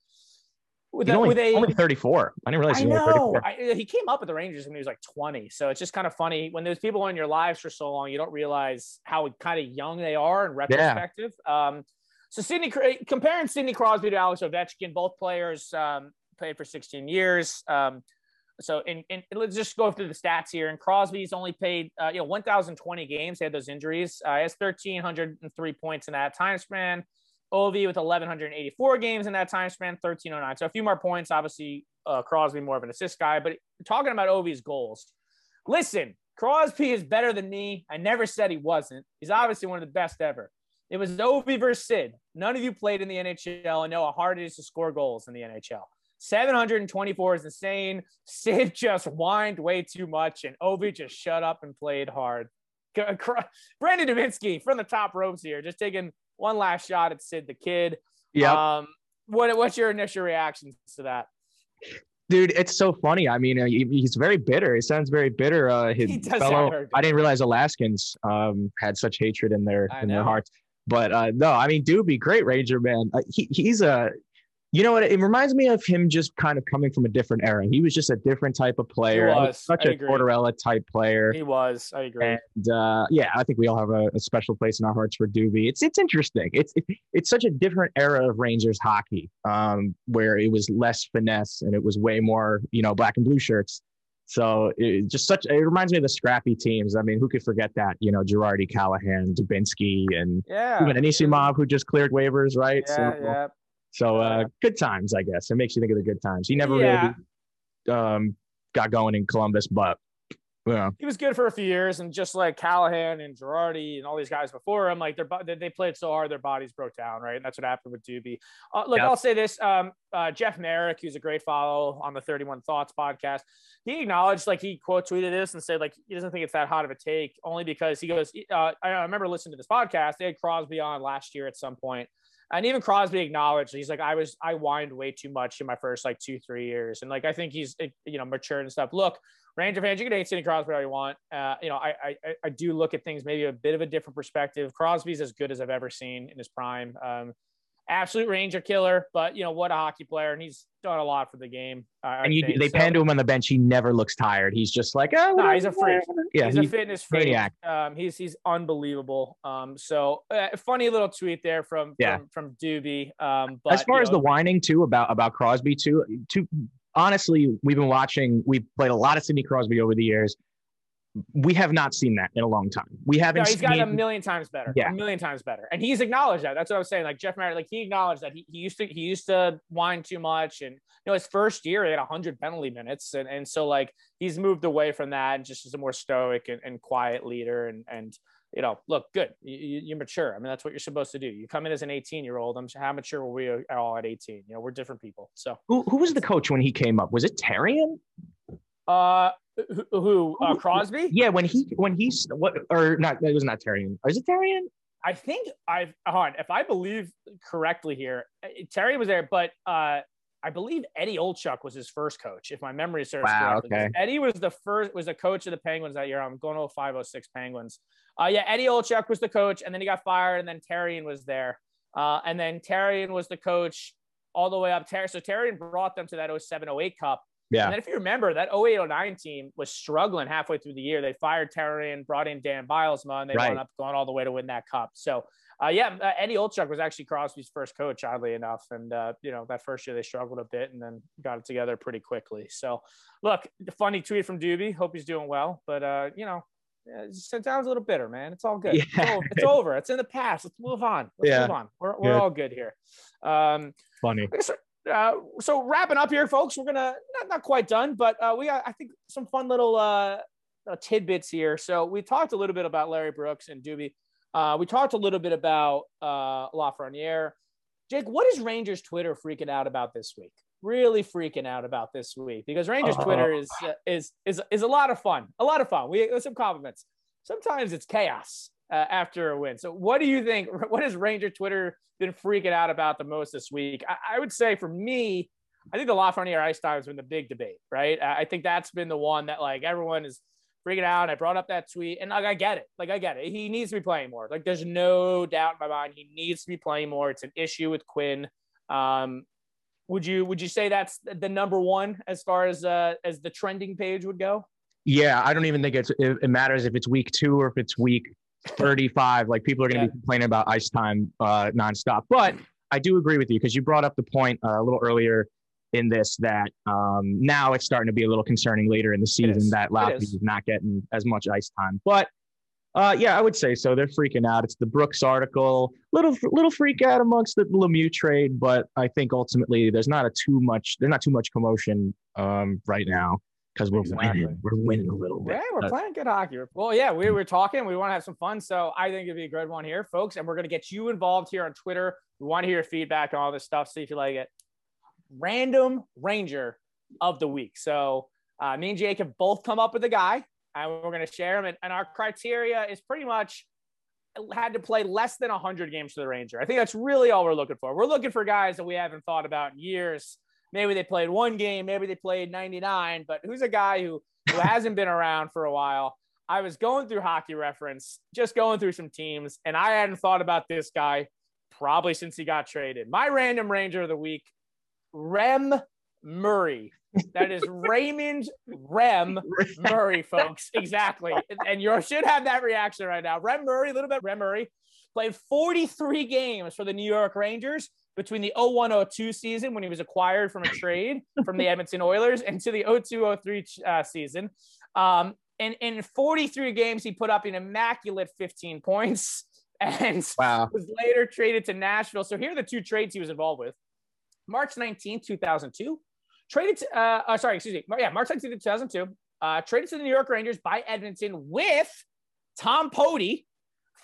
With, only, with a only 34. I didn't realize I he was 34. I, he came up with the Rangers when he was like 20. So it's just kind of funny when there's people in your lives for so long, you don't realize how kind of young they are in retrospective. Um, so Sidney, comparing Sidney Crosby to Alex Ovechkin, both players um, played for 16 years. Um, so in, in let's just go through the stats here. And Crosby's only played uh, you know 1,020 games. He had those injuries. Uh, has 1,303 points in that time span. Ovi with 1,184 games in that time span, 1309. So a few more points. Obviously, uh, Crosby more of an assist guy. But talking about Ovi's goals, listen, Crosby is better than me. I never said he wasn't. He's obviously one of the best ever. It was Ovi versus Sid. None of you played in the NHL and know how hard it is to score goals in the NHL. 724 is insane. Sid just whined way too much, and Ovi just shut up and played hard. Brandon Dubinsky from the top ropes here, just taking one last shot at Sid the Kid. Yeah. Um, what, what's your initial reactions to that? Dude, it's so funny. I mean, uh, he, he's very bitter. He sounds very bitter. Uh, his He does fellow, I didn't realize Alaskans um, had such hatred in their I in their hearts. But uh, no, I mean, Doobie, great Ranger man. Uh, he, he's a, you know what? It reminds me of him just kind of coming from a different era. He was just a different type of player. was. Such I a agree. Tortorella type player. He was. I agree. And uh, yeah, I think we all have a, a special place in our hearts for Doobie. It's it's interesting. It's it, it's such a different era of Rangers hockey, um, where it was less finesse and it was way more, you know, black and blue shirts. So it just such. It reminds me of the scrappy teams. I mean, who could forget that? You know, Girardi, Callahan, Dubinsky, and yeah. even Anisimov, who just cleared waivers, right? Yeah, so, yeah. So uh, good times, I guess. It makes you think of the good times. He never Yeah. really um, got going in Columbus, but yeah, he was good for a few years, and just like Callahan and Girardi and all these guys before him, like their they- they played so hard, their bodies broke down, right? And that's what happened with Doobie. Uh, look, Yep. I'll say this: um, uh, Jeff Marek, who's a great follow on the Thirty One Thoughts podcast, he acknowledged, like he quote tweeted this and said, like he doesn't think it's that hot of a take, only because he goes. Uh, I I remember listening to this podcast. They had Crosby on last year at some point. And even Crosby acknowledged he's like I was I whined way too much in my first like two three years, and like I think he's you know matured and stuff. Look, Ranger fans, you can hate Sidney Crosby all you want. Uh, you know, I, I I do look at things maybe a bit of a different perspective. Crosby's as good as I've ever seen in his prime. Um, absolute Ranger killer, but you know what a hockey player, and he's done a lot for the game. I and you think. they So- pan to him on the bench. He never looks tired. He's just like, oh, No, he's a freak. Yeah, he's he- a fitness freak. Um, he's he's unbelievable. Um, so uh, funny little tweet there from Yeah. from, from Doobie. Um, but as far you as know, the whining too about about Crosby too, to honestly, we've been watching. We've played a lot of Sidney Crosby over the years. We have not seen that in a long time. We haven't. No, he's gotten a million times better. Yeah. A million times better. And he's acknowledged that. That's what I was saying. Like Jeff Marek, like he acknowledged that he, he used to he used to whine too much. And you know, his first year he had hundred penalty minutes. And and so like he's moved away from that and just is a more stoic and, and quiet leader. And and you know, look, good. You, you, you're mature. I mean, that's what you're supposed to do. You come in as an 18 year old. I'm how mature were we at all at 18? You know, we're different people. So Who, who was the coach when he came up? Was it Therrien? Uh who, who uh, Crosby? Yeah, when he when he's what or not? It was not Therrien. Is it Therrien? I think I've hold on, if I believe correctly here, uh, Terry was there, but uh, I believe Eddie Olczyk was his first coach, if my memory serves Wow, correctly. okay. Eddie was the first was the coach of the Penguins that year. I'm going to 506 Penguins. Uh, yeah, Eddie Olczyk was the coach, and then he got fired, and then Therrien was there. Uh, and then Therrien was the coach all the way up. Ter- so Therrien brought them to that 07 08 Cup. Yeah. And if you remember, that 08 09 team was struggling halfway through the year. They fired Therrien, brought in Dan Bylsma, and they Right. wound up going all the way to win that cup. So, uh, yeah, uh, Eddie Olczyk was actually Crosby's first coach, oddly enough. And, uh, you know, that first year they struggled a bit and then got it together pretty quickly. So, look, funny tweet from Doobie. Hope he's doing well. But, uh, you know, it sounds a little bitter, man. It's all good. It's, Yeah. over. it's over. It's in the past. Let's move on. Let's Yeah. move on. We're, we're all good here. Um, Funny. Uh, so wrapping up here, folks, we're gonna not, not quite done, but uh, we got I think some fun little uh, uh, tidbits here. So we talked a little bit about Larry Brooks and Doobie. Uh, we talked a little bit about uh, Lafreniere. Jake, what is Rangers Twitter freaking out about this week? Really freaking out about this week because Rangers Uh, Twitter is uh, is is is a lot of fun. A lot of fun. We have some compliments. Sometimes it's chaos uh, after a win. So what do you think? What has Ranger Twitter been freaking out about the most this week? I, I would say for me, I think the Lafreniere ice time has been the big debate, right? I think that's been the one that like everyone is freaking out. I brought up that tweet, and like I get it, like I get it. He needs to be playing more. Like there's no doubt in my mind, he needs to be playing more. It's an issue with Quinn. Um, would you would you say that's the number one as far as uh, as the trending page would go? Yeah, I don't even think it's it, it matters if it's week two or if it's week 35. Like people are going to Yeah. be complaining about ice time uh, nonstop. But I do agree with you because you brought up the point uh, a little earlier in this that um, now it's starting to be a little concerning later in the season that is. is not getting as much ice time. But Uh, yeah, I would say so. They're freaking out. It's the Brooks article. Little little freak out amongst the Lemieux trade, but I think ultimately there's not a too much. There's not too much commotion um, right now because we're Exactly. winning. We're winning a little bit. Yeah, we're But- playing good hockey. Well, yeah, we were talking. We want to have some fun. So I think it'd be a good one here, folks. And we're going to get you involved here on Twitter. We want to hear your feedback on all this stuff. See if you like it. Random Ranger of the week. So uh, me and Jake have both come up with a guy, and we're going to share him. And, and our criteria is pretty much had to play less than 100 games for the Ranger. I think that's really all we're looking for. We're looking for guys that we haven't thought about in years. Maybe they played one game, maybe they played 99, but who's a guy who who hasn't been around for a while. I was going through hockey reference, just going through some teams, and I hadn't thought about this guy probably since he got traded. My random ranger of the week, Rem Murray. That is Raymond Rem Murray, folks. Exactly. And you should have that reaction right now. Rem Murray, a little bit Rem Murray, played 43 games for the New York Rangers between the 0102 season when he was acquired from a trade from the Edmonton Oilers and to the 0203 uh, season. Um, and in 43 games, he put up an immaculate 15 points and Wow. was later traded to Nashville. So here are the two trades he was involved with. March 19, 2002, traded to, uh, uh, sorry, excuse me. Yeah, March 19, 2002, uh, traded to the New York Rangers by Edmonton with Tom Poti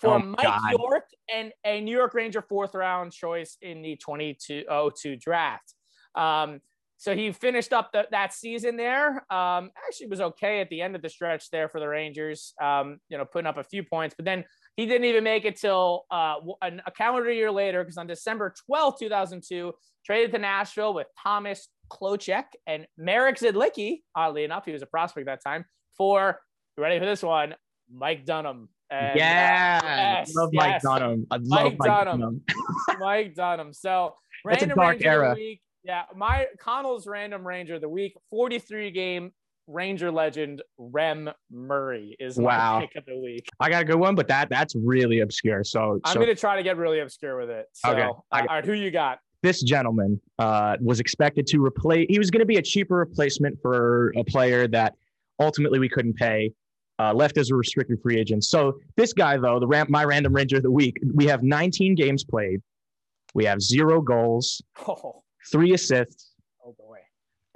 for Oh, Mike God. York and a New York Ranger fourth round choice in the 2202 draft. Um, so he finished up the, that season there. Um, actually was okay at the end of the stretch there for the Rangers, um, you know, putting up a few points, but then he didn't even make it till uh, a calendar year later because on December 12, 2002, traded to Nashville with Tomas Kloucek and Marek Zidlicky. Oddly enough, he was a prospect that time for, ready for this one? Mike Dunham. And, uh, yeah. yes, love Mike yes. Dunham. I love Mike Mike, Dunham. Dunham. Mike Dunham. So That's a random dark Ranger of era. the week. Yeah, my Connell's random Ranger of the week, 43 game Ranger legend Rem Murray is my Wow. pick of the week. I got a good one, but that that's really obscure. So, I'm so gonna try to get really obscure with it. So, Okay, uh, all right, who you got? this gentleman uh, was expected to replace. He was going to be a cheaper replacement for a player that ultimately we couldn't pay. Uh, left as a restricted free agent. So this guy, though, the ram- my random ranger of the week, we have 19 games played. We have zero goals, three assists, oh boy.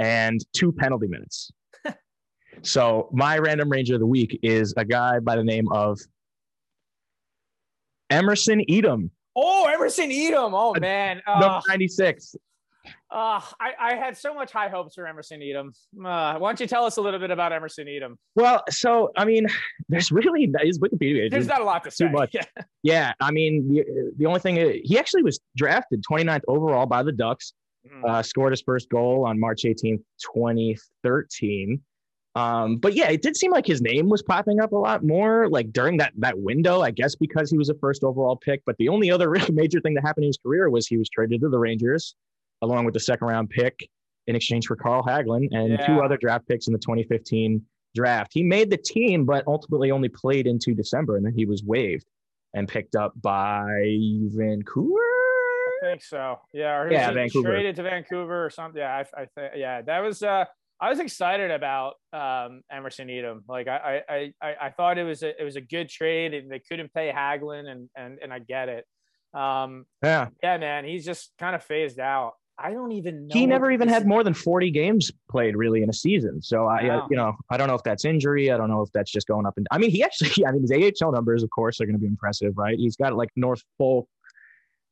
and two penalty minutes. so my random ranger of the week is a guy by the name of Emerson Etem, Oh, Emerson Etem. Oh Uh, man. number Uh, 96. Uh, I, I had so much high hopes for Emerson Etem. Uh, why don't you tell us a little bit about Emerson Etem? Well, so I mean, there's really his Wikipedia page. There's not a lot to say. much. Yeah. yeah, I mean, the, the only thing he actually was drafted 29th overall by the Ducks. Mhm. Uh, scored his first goal on March 18th, 2013. Um, but yeah, it did seem like his name was popping up a lot more, like during that that window. I guess because he was a first overall pick. But the only other really major thing that happened in his career was he was traded to the Rangers, along with the second round pick in exchange for Carl Hagelin and two other draft picks in the 2015 draft. He made the team, but ultimately only played into December, and then he was waived and picked up by Vancouver. I think so. Yeah. Or Yeah, Vancouver. Traded to Vancouver or something. Yeah. I, I think. Yeah. That was. Uh, I was excited about um, Emerson Etem. Like I, I, I, I thought it was a, it was a good trade, and they couldn't pay Hagelin, and and and I get it. Um, Yeah, yeah, man, he's just kind of phased out. I don't even know. he never even had more than 40 games played really in a season. So I, Wow. you know, I don't know if that's injury. I don't know if that's just going up and. I mean, he actually. I mean, his AHL numbers, of course, are going to be impressive, right? He's got like Norfolk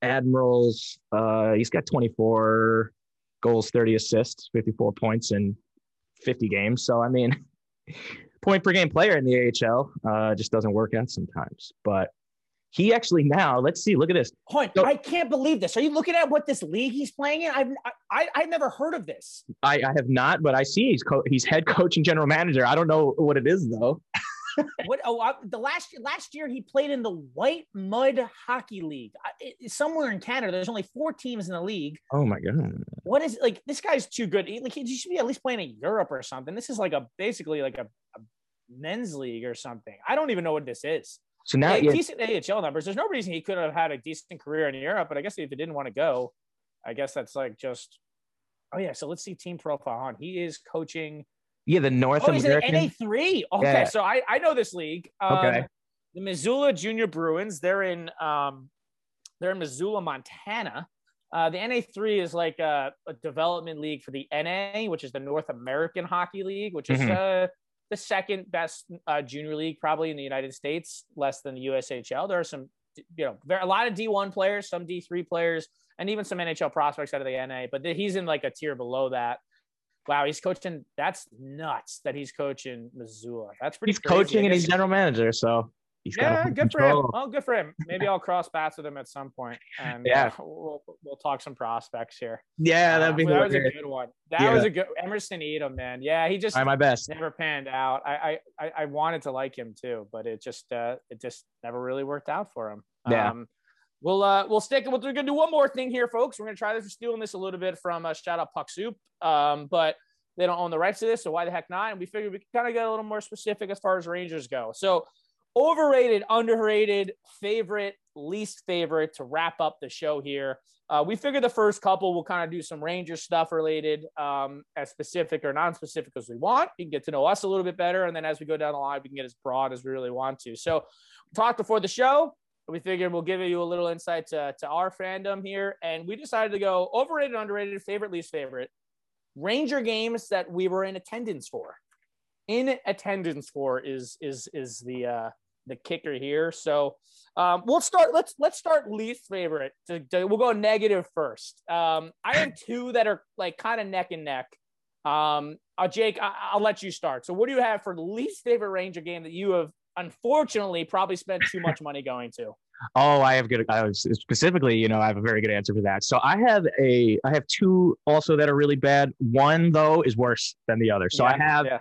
Admirals. Uh, he's got 24 goals, 30 assists, 54 points in 50 games. So I mean, point per game player in the AHL uh, just doesn't work out sometimes. But he actually now, let's see, look at this. Hold So- I can't believe this. Are you looking at what this league he's playing in? I've I, I I've never heard of this. I, I have not, but I see he's co- he's head coach and general manager. I don't know what it is though. What? Oh, I, the last last year he played in the White Mud Hockey League. I, it, somewhere in Canada, there's only four teams in the league. Oh my god. What is like? This guy's too good. He, like he should be at least playing in Europe or something. This is like a basically like a, a men's league or something. I don't even know what this is. So now yeah, decent AHL numbers. There's no reason he couldn't have had a decent career in Europe, but I guess if he didn't want to go, I guess that's like just. Oh yeah, so let's see team profile on. He is coaching. yeah, the North Oh, he's in American. NA three. Okay, Yeah. so I I know this league. Um, Okay. the Missoula Junior Bruins. They're in um, they're in Missoula, Montana. Uh, the NA3 is like a, a, development league for the NA, which is the North American Hockey League, which is Mhm. uh, the second best uh, junior league probably in the United States, less than the USHL. There are some, you know, there are a lot of D1 players, some D3 players, and even some NHL prospects out of the NA. But he's in like a tier below that. Wow, he's coaching. That's nuts that he's coaching Missoula. That's pretty. He's crazy. Coaching and he's general manager, so he's yeah, good for him. control. Oh, good for him. Maybe I'll cross paths with him at some point, and Yeah. uh, we'll we'll talk some prospects here. Yeah, that'd Uh, be that was a good one. That Yeah. was a good Emerson Etem, man. Yeah, he just my best. never panned out. I, I I wanted to like him too, but it just uh it just never really worked out for him. Yeah. Um, we'll uh we'll stick. With we're gonna do one more thing here, folks. We're gonna try this. We're stealing this a little bit from uh, shout out Puck Soup. Um, but they don't own the rights to this, so why the heck not? And we figured we could kind of get a little more specific as far as Rangers go. So overrated, underrated, favorite, least favorite to wrap up the show here. Uh, we figured the first couple we'll kind of do some Ranger stuff related, um, as specific or non-specific as we want. You can get to know us a little bit better, and then as we go down the line, we can get as broad as we really want to. So, talked before the show. We figured we'll give you a little insight to, to our fandom here, and we decided to go overrated, underrated, favorite, least favorite, Ranger games that we were in attendance for. In attendance for is is is the uh, the kicker here. So um, we'll start. Let's let's start least favorite. To, to- we'll go negative first. Um, I have two that are like kind of neck and neck. Um, uh, Jake, I, I'll let you start. So what do you have for least favorite Ranger game that you have unfortunately probably spent too much money going to? Oh, I have good. I was specifically, you know, I have a very good answer for that. So I have a, I have two also that are really bad. One though is worse than the other. So I have yeah.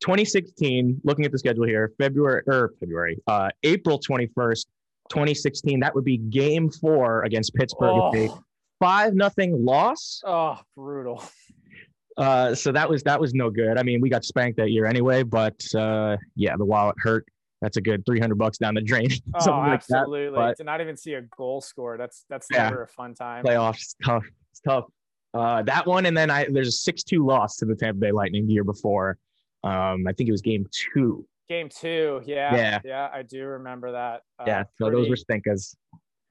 2016. Looking at the schedule here, February or February, uh, April 21st, 2016. That would be Game Four against Pittsburgh. Oh, Five nothing loss. oh, brutal. Uh, so that was that was no good. I mean, we got spanked that year anyway, but uh, yeah, the wallet hurt. That's a good 300 bucks down the drain. Oh, Something like that. absolutely. but- to not even see a goal score. That's that's Yeah. never a fun time. playoffs. Tough. It's tough. Uh, that one, and then I there's a six-two loss to the Tampa Bay Lightning the year before. Um, I think it was game two. Game two, yeah, Yeah. yeah, I do remember that. Uh, yeah, so pretty, those were stinkers.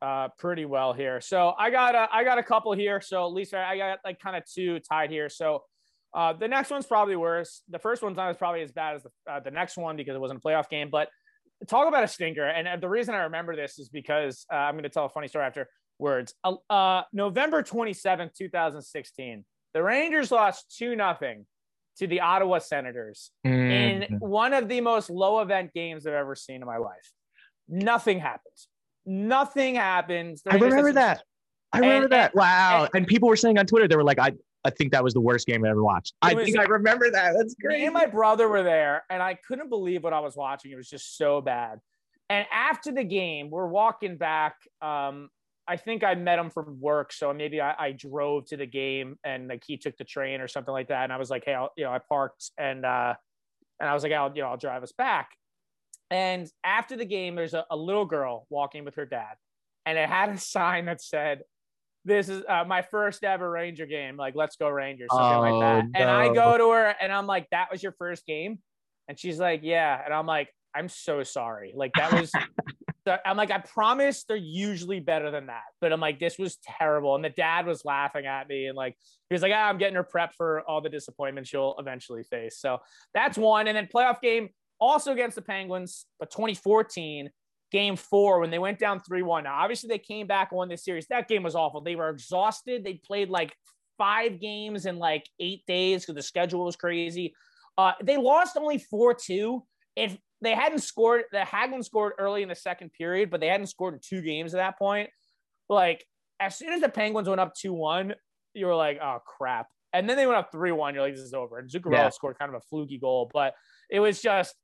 uh, pretty well here. So I got a, I got a couple here. So at least I I got like kind of two tied here. So uh, the next one's probably worse. The first one's not as probably as bad as the, uh, the next one because it wasn't a playoff game. But talk about a stinker. And uh, the reason I remember this is because uh, I'm going to tell a funny story afterwards. Uh, uh, November 27th, 2016, the Rangers lost two nothing to the Ottawa Senators in Mhm. one of the most low event games I've ever seen in my life. Nothing happens. Nothing happens. I remember that. I remember and- that. Wow. and- And, people were saying on Twitter, they were like, I, I think that was the worst game I ever watched. I was- think I remember that. That's great. Me and my brother were there, and I couldn't believe what I was watching. It was just so bad. And after the game, we're walking back. Um, I think I met him from work, so maybe I, I drove to the game, and like he took the train or something like that. And I was like, "Hey, I'll, you know, I parked, and uh, and I was like, I'll, you know, I'll drive us back." And after the game, there's a, a little girl walking with her dad, and it had a sign that said, "This is uh, my first ever Ranger game. Like, let's go Rangers," something like that. Oh, And I go to her, and I'm like, "That was your first game?" And she's like, "Yeah." And I'm like, "I'm so sorry. Like that was." I'm like, I promise they're usually better than that, but I'm like, this was terrible. And the dad was laughing at me, and like he was like, ah, I'm getting her prepped for all the disappointment she'll eventually face. So that's one. And then playoff game also against the Penguins, but 2014 game four when they went down 3-1. Now, obviously they came back and won this series. That game was awful. They were exhausted. They played like five games in like eight days because the schedule was crazy. Uh, they lost only 4-2. If they hadn't scored, the Hagelin scored early in the second period, but they hadn't scored in two games at that point. Like as soon as the Penguins went up 2-1, you were like, oh crap. And then they went up 3-1. You're like, this is over. And Zuccarello Yeah. scored kind of a fluky goal, but it was just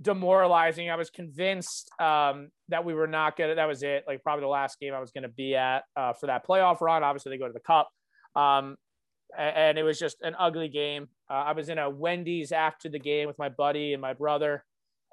demoralizing. I was convinced um, that we were not gonna. That was it. Like probably the last game I was gonna be at uh, for that playoff run. Obviously, they go to the Cup, um, and it was just an ugly game. Uh, I was in a Wendy's after the game with my buddy and my brother,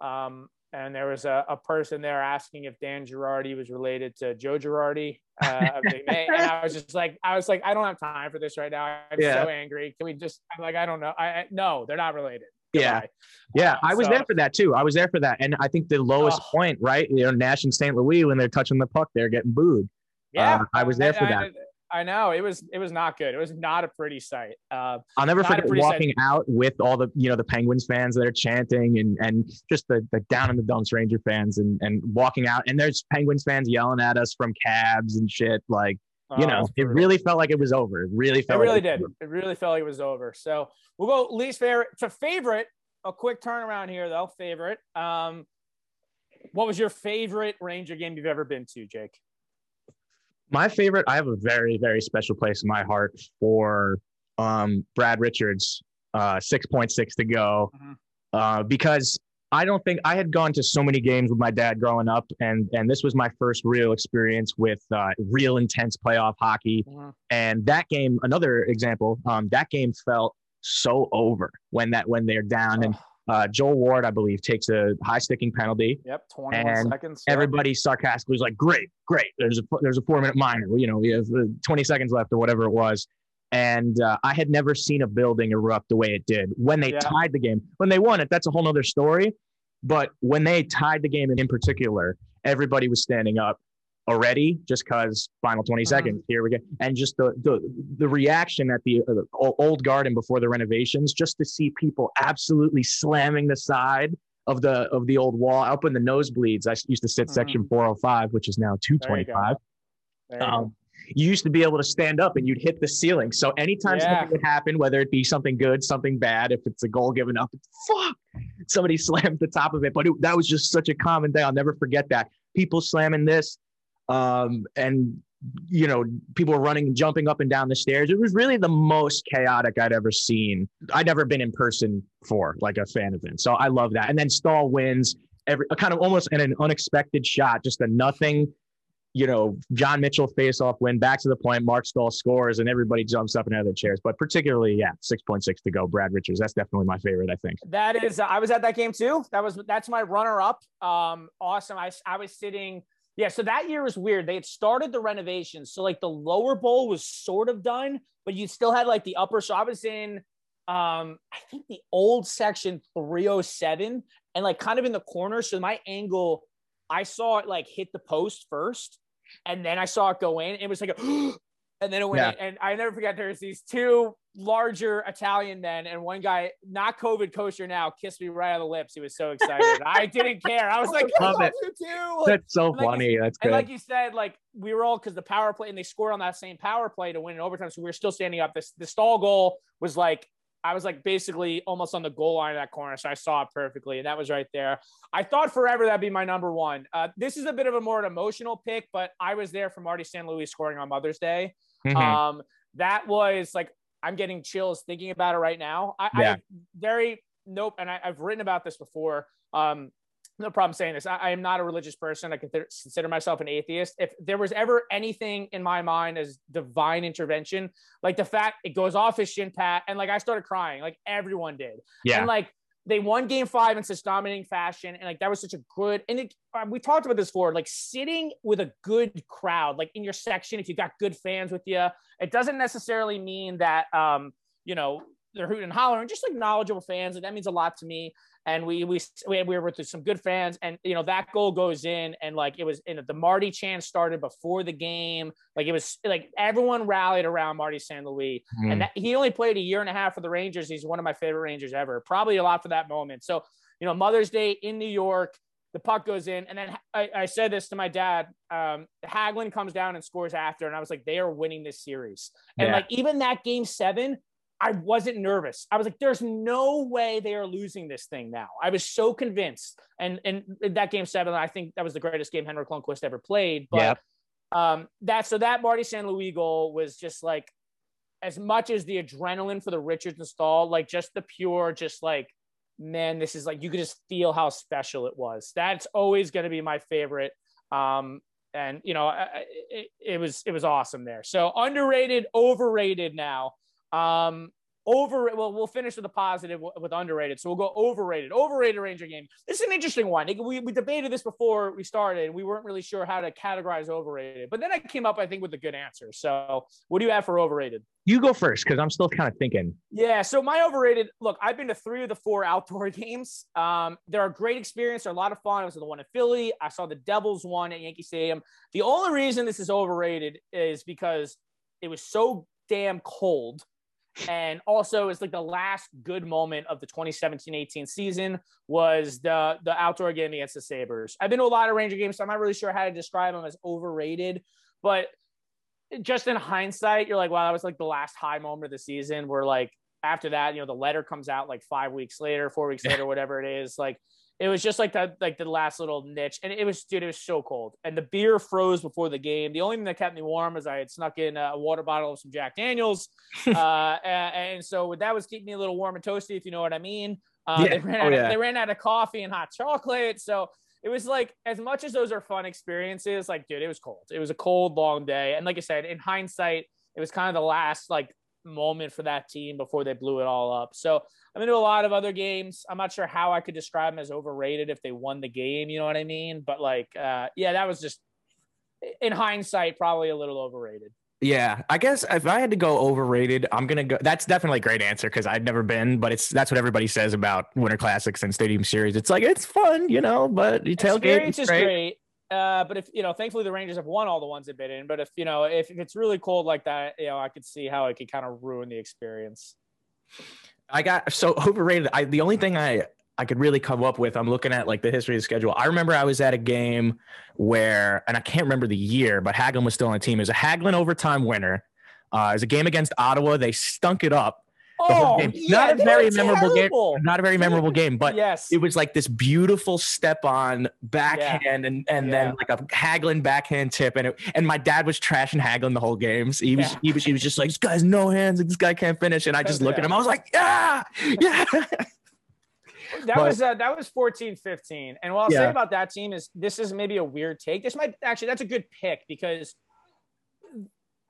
um, and there was a, a person there asking if Dan Girardi was related to Joe Girardi. Uh, of and I was just like, I was like, I don't have time for this right now. I'm Yeah. so angry. Can we just? I'm like, I don't know. I, I no, they're not related. Yeah. Goodbye. Yeah, Uh, I was so- there for that too. I was there for that, and I think the lowest Oh. point, right? You know, Nash and St. Louis when they're touching the puck, they're getting booed. Yeah, Uh, I was there for I, I know it was it was not good. It was not a pretty sight. Uh, I'll never forget walking out with all the you know the Penguins fans that are chanting and and just the, the down in the dumps Ranger fans and and walking out and there's Penguins fans yelling at us from cabs and shit like you uh, know it really felt like it was over. It really felt. It really like did. over. It really felt like it was over. So we'll go least favorite to favorite. A quick turnaround here, though. Favorite. Um, what was your favorite Ranger game you've ever been to, Jake? My favorite. I have a very very special place in my heart for um Brad Richards. Uh, six point six to go. Mhm. Uh, because I don't think I had gone to so many games with my dad growing up, and and this was my first real experience with uh, real intense playoff hockey. And that game, another example, um, that game felt so over when that when they're down. And uh, Joel Ward, I believe, takes a high sticking penalty. Yep, 21 And seconds. Yep. Everybody sarcastically was like, "Great, great." There's a there's a four minute minor. You know, we have uh, 20 seconds left or whatever it was. And uh, I had never seen a building erupt the way it did when they Yeah. tied the game. When they won it, that's a whole nother story. But when they tied the game, in particular, everybody was standing up already, just because final 20 Mhm. seconds. Here we go, and just the the the reaction at the uh, o- old garden before the renovations, just to see people absolutely slamming the side of the of the old wall up in the nosebleeds. i used to sit Mhm. section 405, which is now There you. 225. There you. Um, you used to be able to stand up and you'd hit the ceiling. So anytime Yeah. something would happen, whether it be something good, something bad, if it's a goal given up, fuck. Somebody slammed the top of it. But it, that was just such a common thing. I'll never forget that. People slamming this. Um, and you know, people were running and jumping up and down the stairs. It was really the most chaotic I'd ever seen. I'd never been in person for like a fan event. So I love that. And then Staal wins every kind of almost in an unexpected shot, just a nothing you know, John Mitchell face off win, back to the point, Marc Staal scores, and everybody jumps up and out of their chairs. But particularly, yeah, 6.6 to go. Brad Richards. That's definitely my favorite, I think. That is, I was at that game too. That was that's my runner up. Um, awesome. I I was sitting. Yeah, so that year was weird. They had started the renovations, so like the lower bowl was sort of done, but you still had like the upper. So I was in, um, I think the old section 307, and like kind of in the corner. So my angle, I saw it like hit the post first, and then I saw it go in. It was like a, and then it went Yeah. in. And I never forget there's these two larger Italian men, and one guy, not COVID kosher now, kissed me right on the lips. He was so excited. I didn't care. I was like, I Love love it. you too. Like, That's so like funny. That's and good. like you said, like we were all because the power play and they scored on that same power play to win in overtime. So we were still standing up. This the Staal goal was like I was like basically almost on the goal line of that corner. So I saw it perfectly. And that was right there. I thought forever that'd be my number one. Uh, this is a bit of a more emotional pick, but I was there for Marty St. Louis scoring on Mother's Day. Mhm. Um, that was like I'm getting chills thinking about it right now. I, Yeah. I very nope, and I, I've written about this before. Um, no problem saying this. I, I am not a religious person. I consider, consider myself an atheist. If there was ever anything in my mind as divine intervention, like the fact it goes off his shin pad, and like I started crying, like everyone did. yeah. And like they won game five in such dominating fashion. And like that was such a good, and it, uh, we talked about this before, like sitting with a good crowd, like in your section, if you got good fans with you, it doesn't necessarily mean that, um, you know, they're hooting and hollering, just like knowledgeable fans. And that means a lot to me. And we, we, we we were with some good fans and, you know, that goal goes in and like, it was in the Marty Chan started before the game. Like it was like everyone rallied around Marty St. Louis Mhm. and that, he only played a year and a half for the Rangers. He's one of my favorite Rangers ever. Probably a lot for that moment. So, you know, Mother's Day in New York, the puck goes in, and then I, I said this to my dad. Um, Hagelin comes down and scores after, and I was like, they are winning this series. And Yeah. like even that game seven, I wasn't nervous. I was like, there's no way they are losing this thing now. I was so convinced. And and that game seven, I think that was the greatest game Henrik Lundqvist ever played. But Yep. um, that so that Marty St. Louis goal was just like as much as the adrenaline for the Richards install, like just the pure, just like, man, this is like you could just feel how special it was. That's always going to be my favorite. Um, and you know, it, it was it was awesome there. So underrated, overrated now. Um, over well we'll finish with a positive with underrated. So we'll go overrated. Overrated ranger game. This is an interesting one. We, we debated this before we started and we weren't really sure how to categorize overrated. But then i came up i think with a good answer. So what do you have for overrated? You go first because i'm still kind of thinking. Yeah so my overrated look i've been to three of the four outdoor games. Um, they're a great experience. They're a lot of fun. I was at the one in philly. I saw the devils one at yankee stadium. The only reason this is overrated is because it was so damn cold and also, it's like the last good moment of the 2017-18 season was the the outdoor game against the Sabres. I've been to a lot of Ranger games, so I'm not really sure how to describe them as overrated, but just in hindsight, you're like, wow, that was like the last high moment of the season. Where like after that, you know, the letter comes out like five weeks later, four weeks later, whatever it is. Like it was just like that, like the last little niche. And it was, dude, it was so cold. And the beer froze before the game. The only thing that kept me warm was I had snuck in a water bottle of some Jack Daniels. uh, and, and, so that was keeping me a little warm and toasty, if you know what I mean. Uh, yeah. they, ran oh, out, yeah. they ran out of coffee and hot chocolate. So it was like, as much as those are fun experiences, like, dude, it was cold. It was a cold, long day. And like I said, in hindsight, it was kind of the last like moment for that team before they blew it all up. So I'm into a lot of other games. I'm not sure how I could describe them as overrated if they won the game. You know what I mean? But like, uh, yeah, that was just in hindsight probably a little overrated. Yeah, I guess if I had to go overrated, I'm gonna go. That's definitely a great answer because I've never been, but it's that's what everybody says about Winter Classics and Stadium Series. It's like it's fun, you know, but you tailgate. Experience is great. great. Uh, but if you know, thankfully the Rangers have won all the ones they've been in. But if you know, if, if it's really cold like that, you know, I could see how it could kind of ruin the experience. I got so overrated. I the only thing I I could really come up with. I'm looking at like the history of the schedule. I remember I was at a game where, and I can't remember the year, but Hagelin was still on the team. It was a Hagelin overtime winner. Uh, it was a game against Ottawa. They stunk it up. Oh, yeah, not a very memorable terrible. game. Not a very memorable game, but yes. it was like this beautiful step on backhand yeah. and, and yeah. then like a Hagelin backhand tip. And it, and my dad was trashing Hagelin the whole game. So he was he was he was just like, this guy's no hands, this guy can't finish. And I just looked at him. I was like, yeah, yeah. that but, was uh, that was 14 15 and what i'll say about that team is this is maybe a weird take this might actually that's a good pick because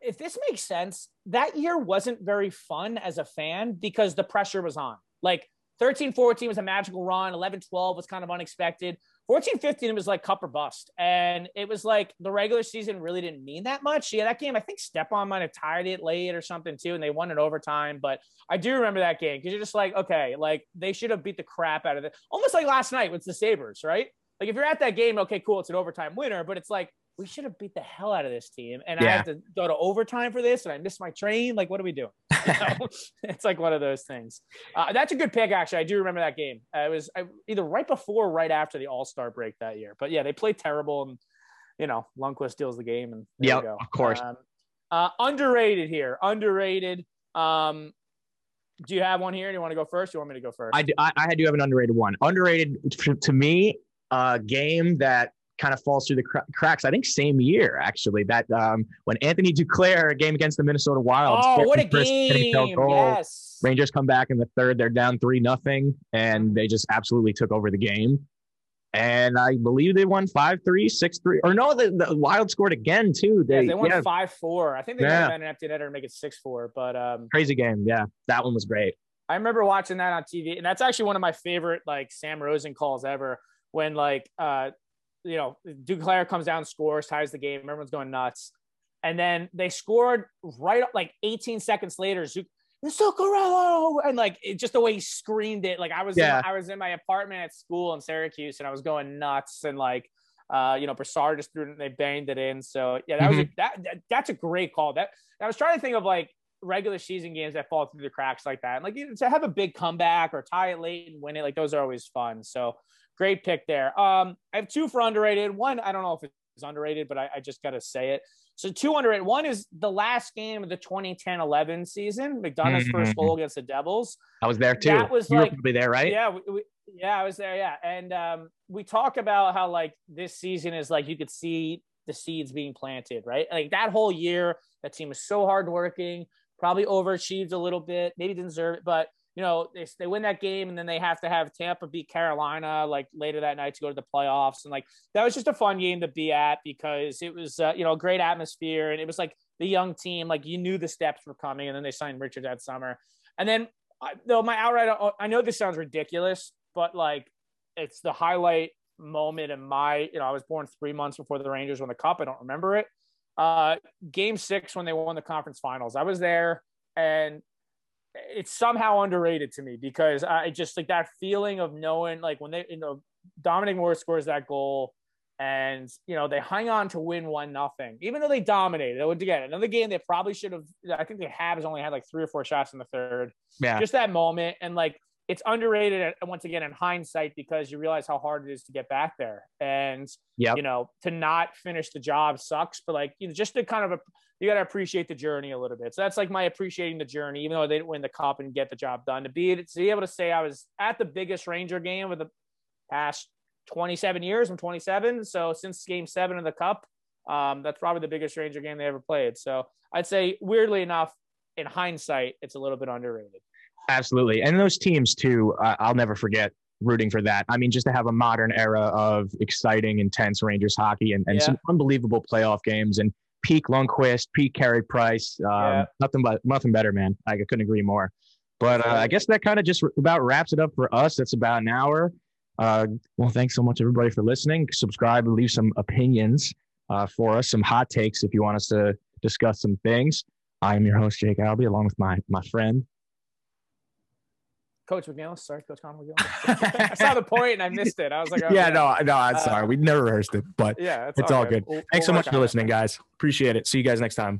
if this makes sense, that year wasn't very fun as a fan because the pressure was on. Like 13 14 was a magical run, 11 12 was kind of unexpected. 14 15 was like cup or bust. And it was like the regular season really didn't mean that much. Yeah, that game, I think Stepan might have tied it late or something too, and they won in overtime. But I do remember that game because you're just like, okay, like they should have beat the crap out of it. Almost like last night with the Sabres, right? Like if you're at that game, okay, cool, it's an overtime winner, but it's like we should have beat the hell out of this team. And yeah. I have to go to overtime for this and I missed my train. Like, what are we doing? it's like one of those things. Uh, that's a good pick, actually. I do remember that game. Uh, it was I, either right before or right after the All Star break that year. But yeah, they played terrible. And, you know, Lundqvist steals the game. And yeah, of course. Um, uh, underrated here. Underrated. Um, do you have one here? Do you want to go first? Do you want me to go first? I do, I, I do have an underrated one. Underrated to, to me, a game that kind of falls through the cr- cracks. I think same year actually that um, when Anthony Duclair a game against the Minnesota Wild. Oh, what a game! Goal, yes. Rangers come back in the third. They're down three nothing, and they just absolutely took over the game. And I believe they won 5 3, 6 3. Or no, the, the Wild scored again, too. They, yeah, they won 5 4. I think they yeah. got an empty netter and make it 6 4. But um, crazy game. Yeah. That one was great. I remember watching that on TV. And that's actually one of my favorite, like, Sam Rosen calls ever when, like, uh, you know, Duclair comes down, scores, ties the game. Everyone's going nuts. And then they scored right like 18 seconds later. Zuccarello, and like it, just the way he screamed it. Like I was, yeah. in, I was in my apartment at school in Syracuse, and I was going nuts. And like, uh, you know, Brassard just threw it, and they banged it in. So yeah, that mm-hmm. was a, that, that, That's a great call. That I was trying to think of like regular season games that fall through the cracks like that. And like to have a big comeback or tie it late and win it, like those are always fun. So great pick there. Um, I have two for underrated. One, I don't know if it's underrated, but I, I just got to say it. So two underrated. One is the last game of the 2010-11 season, McDonagh's mm-hmm. first goal against the Devils. I was there too. That was you like probably there, right? Yeah, we, we, yeah, I was there. Yeah, and um, we talk about how like this season is like you could see the seeds being planted, right? Like that whole year, that team was so hardworking, probably overachieved a little bit, maybe didn't deserve it, but you know, they, they win that game and then they have to have Tampa beat Carolina like later that night to go to the playoffs. And like that was just a fun game to be at because it was, uh, you know, a great atmosphere. And it was like the young team, like you knew the steps were coming. And then they signed Richard that summer. And then, though my outright, uh, I know this sounds ridiculous, but like it's the highlight moment in my, you know, I was born three months before the Rangers won the cup. I don't remember it. Uh, game six when they won the conference finals. I was there and it's somehow underrated to me because I just like that feeling of knowing like when they, you know, Dominic Moore scores that goal and you know they hang on to win one nothing even though they dominated it would again another game they probably should have i think the habs only had like three or four shots in the third Yeah. just that moment and like it's underrated uh, once again in hindsight because you realize how hard it is to get back there and Yep. you know to not finish the job sucks but like you know just to kind of a, you got to appreciate the journey a little bit so that's like my appreciating the journey even though they didn't win the cup and get the job done to be to be able to say i was at the biggest ranger game of the past 27 years i'm 27 so since game seven of the cup um, that's probably the biggest ranger game they ever played so i'd say weirdly enough in hindsight it's a little bit underrated Absolutely. And those teams too, uh, I'll never forget rooting for that. I mean, just to have a modern era of exciting, intense Rangers hockey and, and Yeah. some unbelievable playoff games and peak Lundqvist, peak Carey Price. Um, Yeah. Nothing but nothing better, man. I couldn't agree more. But uh, I guess that kind of just about wraps it up for us. That's about an hour. Uh, well, thanks so much, everybody, for listening. Subscribe and leave some opinions uh, for us, some hot takes if you want us to discuss some things. I am your host, Jake Albee, along with my my friend. Coach mcgillis sorry coach Connor i saw the point and i missed it i was like oh, yeah, man. no, no, I'm Uh, sorry. We never rehearsed it, but yeah it's all We'll- good. we'll thanks so much for listening, guys. Appreciate it. See you guys next time.